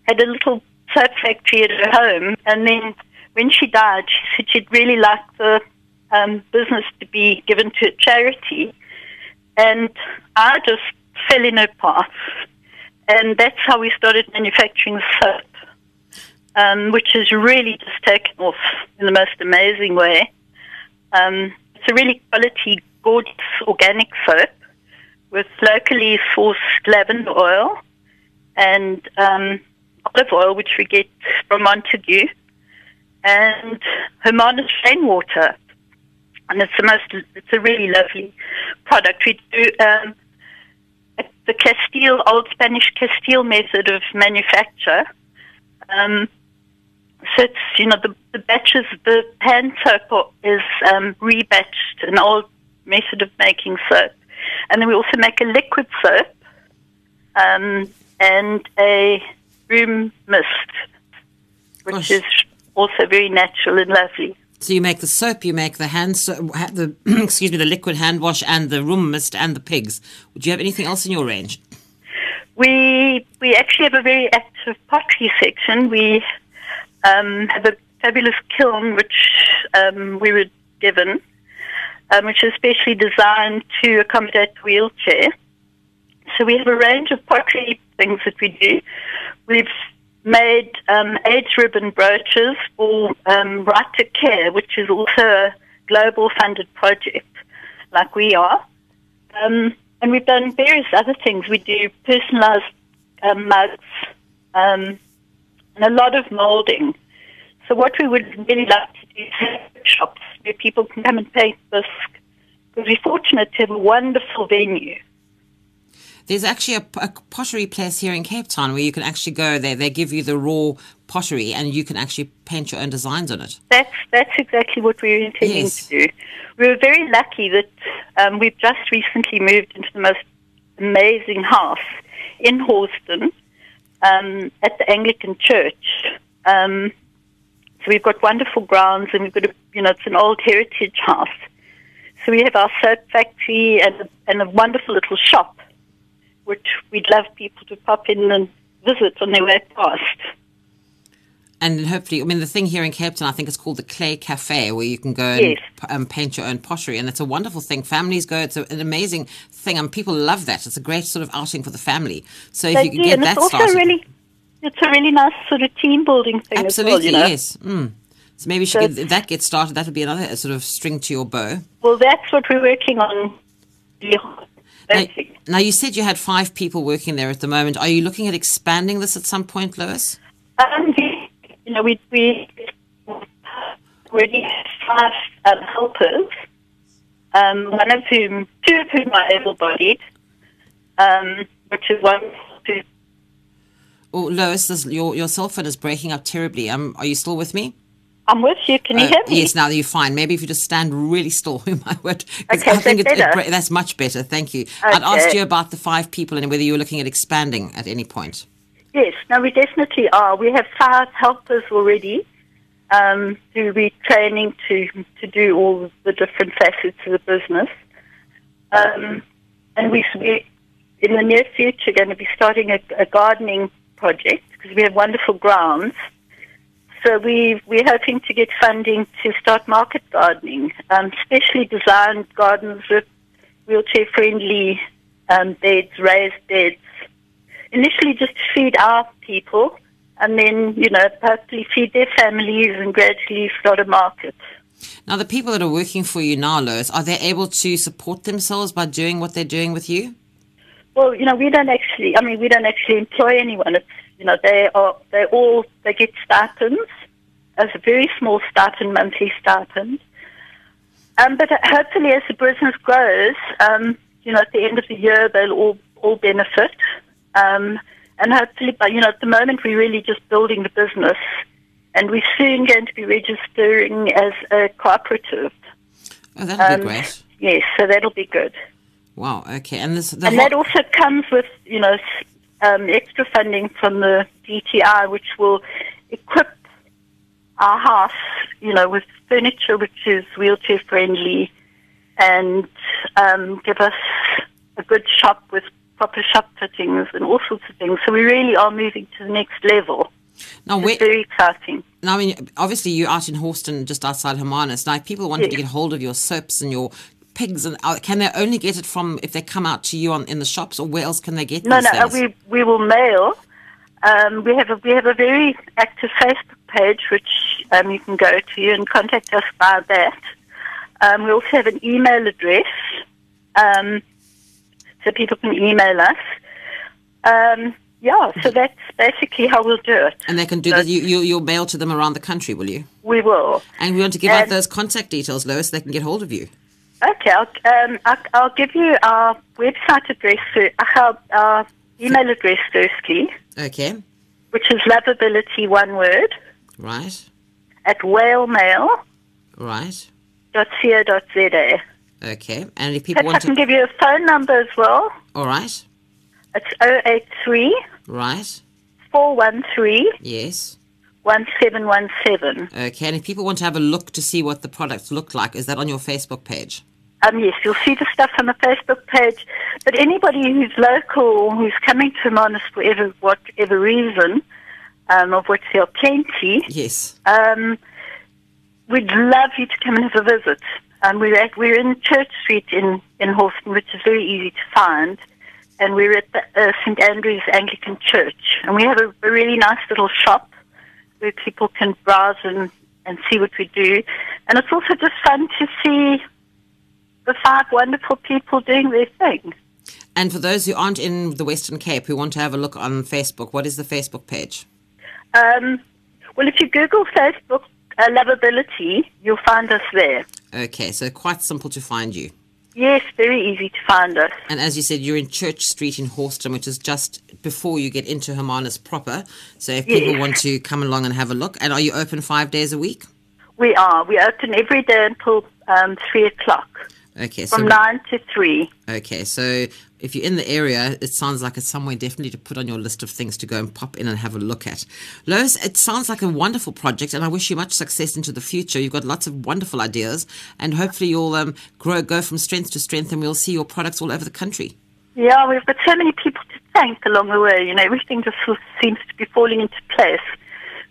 Speaker 10: had a little soap factory at her home, and then when she died, she said she'd really like the um, business to be given to a charity, and I just fell in her path, and that's how we started manufacturing soap. Um, which has really just taken off in the most amazing way. Um, it's a really quality, gorgeous organic soap with locally sourced lavender oil and um, olive oil, which we get from Montagu, and Hermanus rainwater. And it's the most, it's a really lovely product. We do um, the Castile, old Spanish Castile method of manufacture. Um, so it's, you know, the, the batches, the hand soap is um, rebatched, an old method of making soap. And then we also make a liquid soap um, and a room mist, which
Speaker 2: Gosh.
Speaker 10: is also very natural and lovely.
Speaker 2: So you make the soap, you make the hand soap, the [clears throat] excuse me, the liquid hand wash, and the room mist, and the pigs. Would you have anything else in your range?
Speaker 10: We we actually have a very active pottery section. We um, have a fabulous kiln which um, we were given, um, which is specially designed to accommodate the wheelchair. So we have a range of pottery things that we do. We've made um, AIDS ribbon brooches for um, Right to Care, which is also a global funded project, like we are. Um, and we've done various other things. We do personalized um, mugs um, and a lot of molding. So what we would really like to do is have shops where people can come and paint this, because we're fortunate to have a wonderful venue.
Speaker 2: There's actually a, a pottery place here in Cape Town where you can actually go there. They give you the raw pottery, and you can actually paint your own designs on it.
Speaker 10: That's that's exactly what we're intending
Speaker 2: Yes.
Speaker 10: to do. We were very lucky that um, we've just recently moved into the most amazing house in Hawston um, at the Anglican Church. Um, so we've got wonderful grounds, and we've got a, you know it's an old heritage house. So we have our soap factory and a, and a wonderful little shop, which we'd love people to pop in and visit on their way past.
Speaker 2: And hopefully, I mean, the thing here in Cape Town, I think it's called the Clay Cafe, where you can go and
Speaker 10: Yes.
Speaker 2: p- um, paint your own pottery. And it's a wonderful thing. Families go, it's a, an amazing thing, and people love that. It's a great sort of outing for the family. So if
Speaker 10: They
Speaker 2: you can
Speaker 10: do,
Speaker 2: get
Speaker 10: and
Speaker 2: that
Speaker 10: it's also
Speaker 2: started.
Speaker 10: really it's a really nice sort of team building thing
Speaker 2: Absolutely,
Speaker 10: as well. You know?
Speaker 2: yes. Mm. So maybe you should
Speaker 10: So
Speaker 2: get, if that gets started. That would be another sort of string to your bow.
Speaker 10: Well, that's what we're working on. Yeah,
Speaker 2: Now, now, you said you had five people working there at the moment. Are you looking at expanding this at some point, Lois?
Speaker 10: Um, you know, we we have five um, helpers. Um, one of whom, two of whom are able-bodied, um, which is wonderful. to-
Speaker 2: Oh, Lois, this, your your cell phone is breaking up terribly. Um, are you still with me?
Speaker 10: I'm with you. Can you
Speaker 2: Uh,
Speaker 10: hear me?
Speaker 2: Yes, now you're fine. Maybe if you just stand really still, [laughs] we might. 'cause
Speaker 10: Okay,
Speaker 2: I think
Speaker 10: that
Speaker 2: it, it,
Speaker 10: better?
Speaker 2: bra- that's much better. Thank you. I'd
Speaker 10: Okay.
Speaker 2: asked you about the five people and whether you were looking at expanding at any point.
Speaker 10: Yes, no, we definitely are. We have five helpers already um, who we're training to to do all the different facets of the business. Um, and we, we, in the near future, going to be starting a, a gardening project because we have wonderful grounds. So we we're hoping to get funding to start market gardening, um, specially designed gardens with wheelchair friendly um, beds, raised beds. Initially, just to feed our people, and then you know hopefully feed their families and gradually start a market.
Speaker 2: Now, the people that are working for you now, Lois, are they able to support themselves by doing what they're doing with you?
Speaker 10: Well, you know, we don't actually. I mean, we don't actually employ anyone. It's you know, they are they all they get stipends as a very small stipend, monthly stipend. Um, but hopefully, as the business grows, um, you know, at the end of the year, they'll all all benefit. Um, and hopefully, but you know, at the moment, we're really just building the business, and we're soon going to be registering as a cooperative.
Speaker 2: Oh, that'll be great.
Speaker 10: Yes, so that'll be good.
Speaker 2: Wow. Okay, and this
Speaker 10: and that also comes with you know um, extra funding from the DTI, which will equip our house, you know, with furniture which is wheelchair friendly, and um, give us a good shop with proper shop fittings and all sorts of things. So we really are moving to the next level.
Speaker 2: now,
Speaker 10: It's very exciting.
Speaker 2: now, I mean, obviously, you're out in Hawston, just outside Hermanus. Now, if people wanted to get hold of your soaps and your pigs, and uh, can they only get it from if they come out to you on in the shops, or where else can they get
Speaker 10: No, no, uh, we we will mail. Um, we have a we have a very active Facebook page which um, you can go to and contact us via that. Um, we also have an email address, um, so people can email us. Um, yeah, so that's basically how we'll do it.
Speaker 2: and they can do that. You, you, you'll mail to them around the country, will you?
Speaker 10: We will.
Speaker 2: And we want to give out those contact details, Lois. so They can get hold of you.
Speaker 10: Okay, I'll, um, I'll, I'll give you our website address, uh, our, our email address firstly,
Speaker 2: Okay.
Speaker 10: which is lovability, one word,
Speaker 2: Right.
Speaker 10: at whalemail.
Speaker 2: Right.
Speaker 10: www.co.za.
Speaker 2: Okay. And if people
Speaker 10: Perhaps I
Speaker 2: want
Speaker 10: can
Speaker 2: to,
Speaker 10: give you a phone number as well.
Speaker 2: all right.
Speaker 10: It's 083
Speaker 2: Right.
Speaker 10: 413
Speaker 2: Yes.
Speaker 10: 1717.
Speaker 2: Okay. And if people want to have a look to see what the products look like, is that on your Facebook page?
Speaker 10: Um, yes, you'll see the stuff on the Facebook page. But anybody who's local, who's coming to Manus for ever, whatever reason, um, of which there are plenty,
Speaker 2: Yes.
Speaker 10: um, we'd love you to come and have a visit. Um, we're, at, we're in Church Street in, in Hawston, which is very easy to find. And we're at the uh, St. Andrew's Anglican Church. And we have a, a really nice little shop where people can browse and, and see what we do. And it's also just fun to see the five wonderful people doing their thing.
Speaker 2: And for those who aren't in the Western Cape who want to have a look on Facebook, what is the Facebook page?
Speaker 10: Um, well, if you Google Facebook uh, Lovability, you'll find us there.
Speaker 2: Okay, so quite simple to find you.
Speaker 10: Yes, very easy to find us.
Speaker 2: And as you said, you're in Church Street in Hawston, which is just before you get into Hermanus proper. So if people
Speaker 10: Yes.
Speaker 2: want to come along and have a look, and are you open five days a week?
Speaker 10: We are. We open every day until um, 3 o'clock,
Speaker 2: Okay, so
Speaker 10: from 9 to 3.
Speaker 2: okay, so if you're in the area, it sounds like it's somewhere definitely to put on your list of things to go and pop in and have a look at. Lois, it sounds like a wonderful project, and I wish you much success into the future. You've got lots of wonderful ideas, and hopefully you'll um, grow, go from strength to strength, and we'll see your products all over the country.
Speaker 10: Yeah, we've got so many people to thank along the way. You know, everything just seems to be falling into place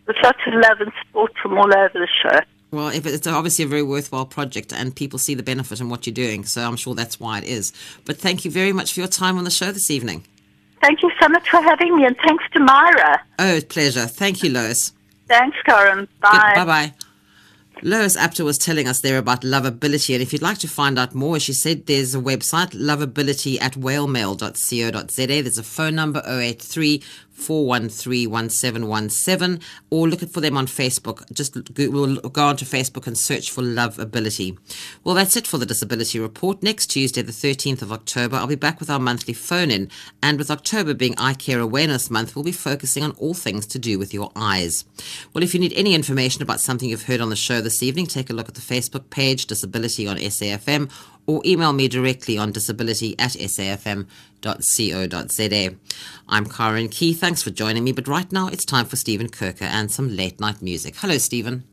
Speaker 10: with lots of love and support from all over the show.
Speaker 2: Well, if it's obviously a very worthwhile project and people see the benefit in what you're doing, so I'm sure that's why it is. But thank you very much for your time on the show this evening.
Speaker 10: Thank you so much for having me, and thanks to Myra.
Speaker 2: Oh, pleasure. Thank you, Lois.
Speaker 10: Thanks, Karen. Bye.
Speaker 2: Bye bye. Lois Apter was telling us there about lovability, and if you'd like to find out more, she said, there's a website, lovability at whalemail.co.za. There's a phone number, 083 413 1717, or look for them on Facebook. Just go, we'll go onto Facebook and search for Love Ability. Well, that's it for the Disability Report. Next Tuesday, the 13th of October, I'll be back with our monthly phone in. And with October being Eye Care Awareness Month, we'll be focusing on all things to do with your eyes. Well, if you need any information about something you've heard on the show this evening, take a look at the Facebook page, Disability on SAFM, or email me directly on disability at safm.co.za. I'm Karen Key. Thanks for joining me, but right now it's time for Stephen Kirker and some late night music. Hello, Stephen.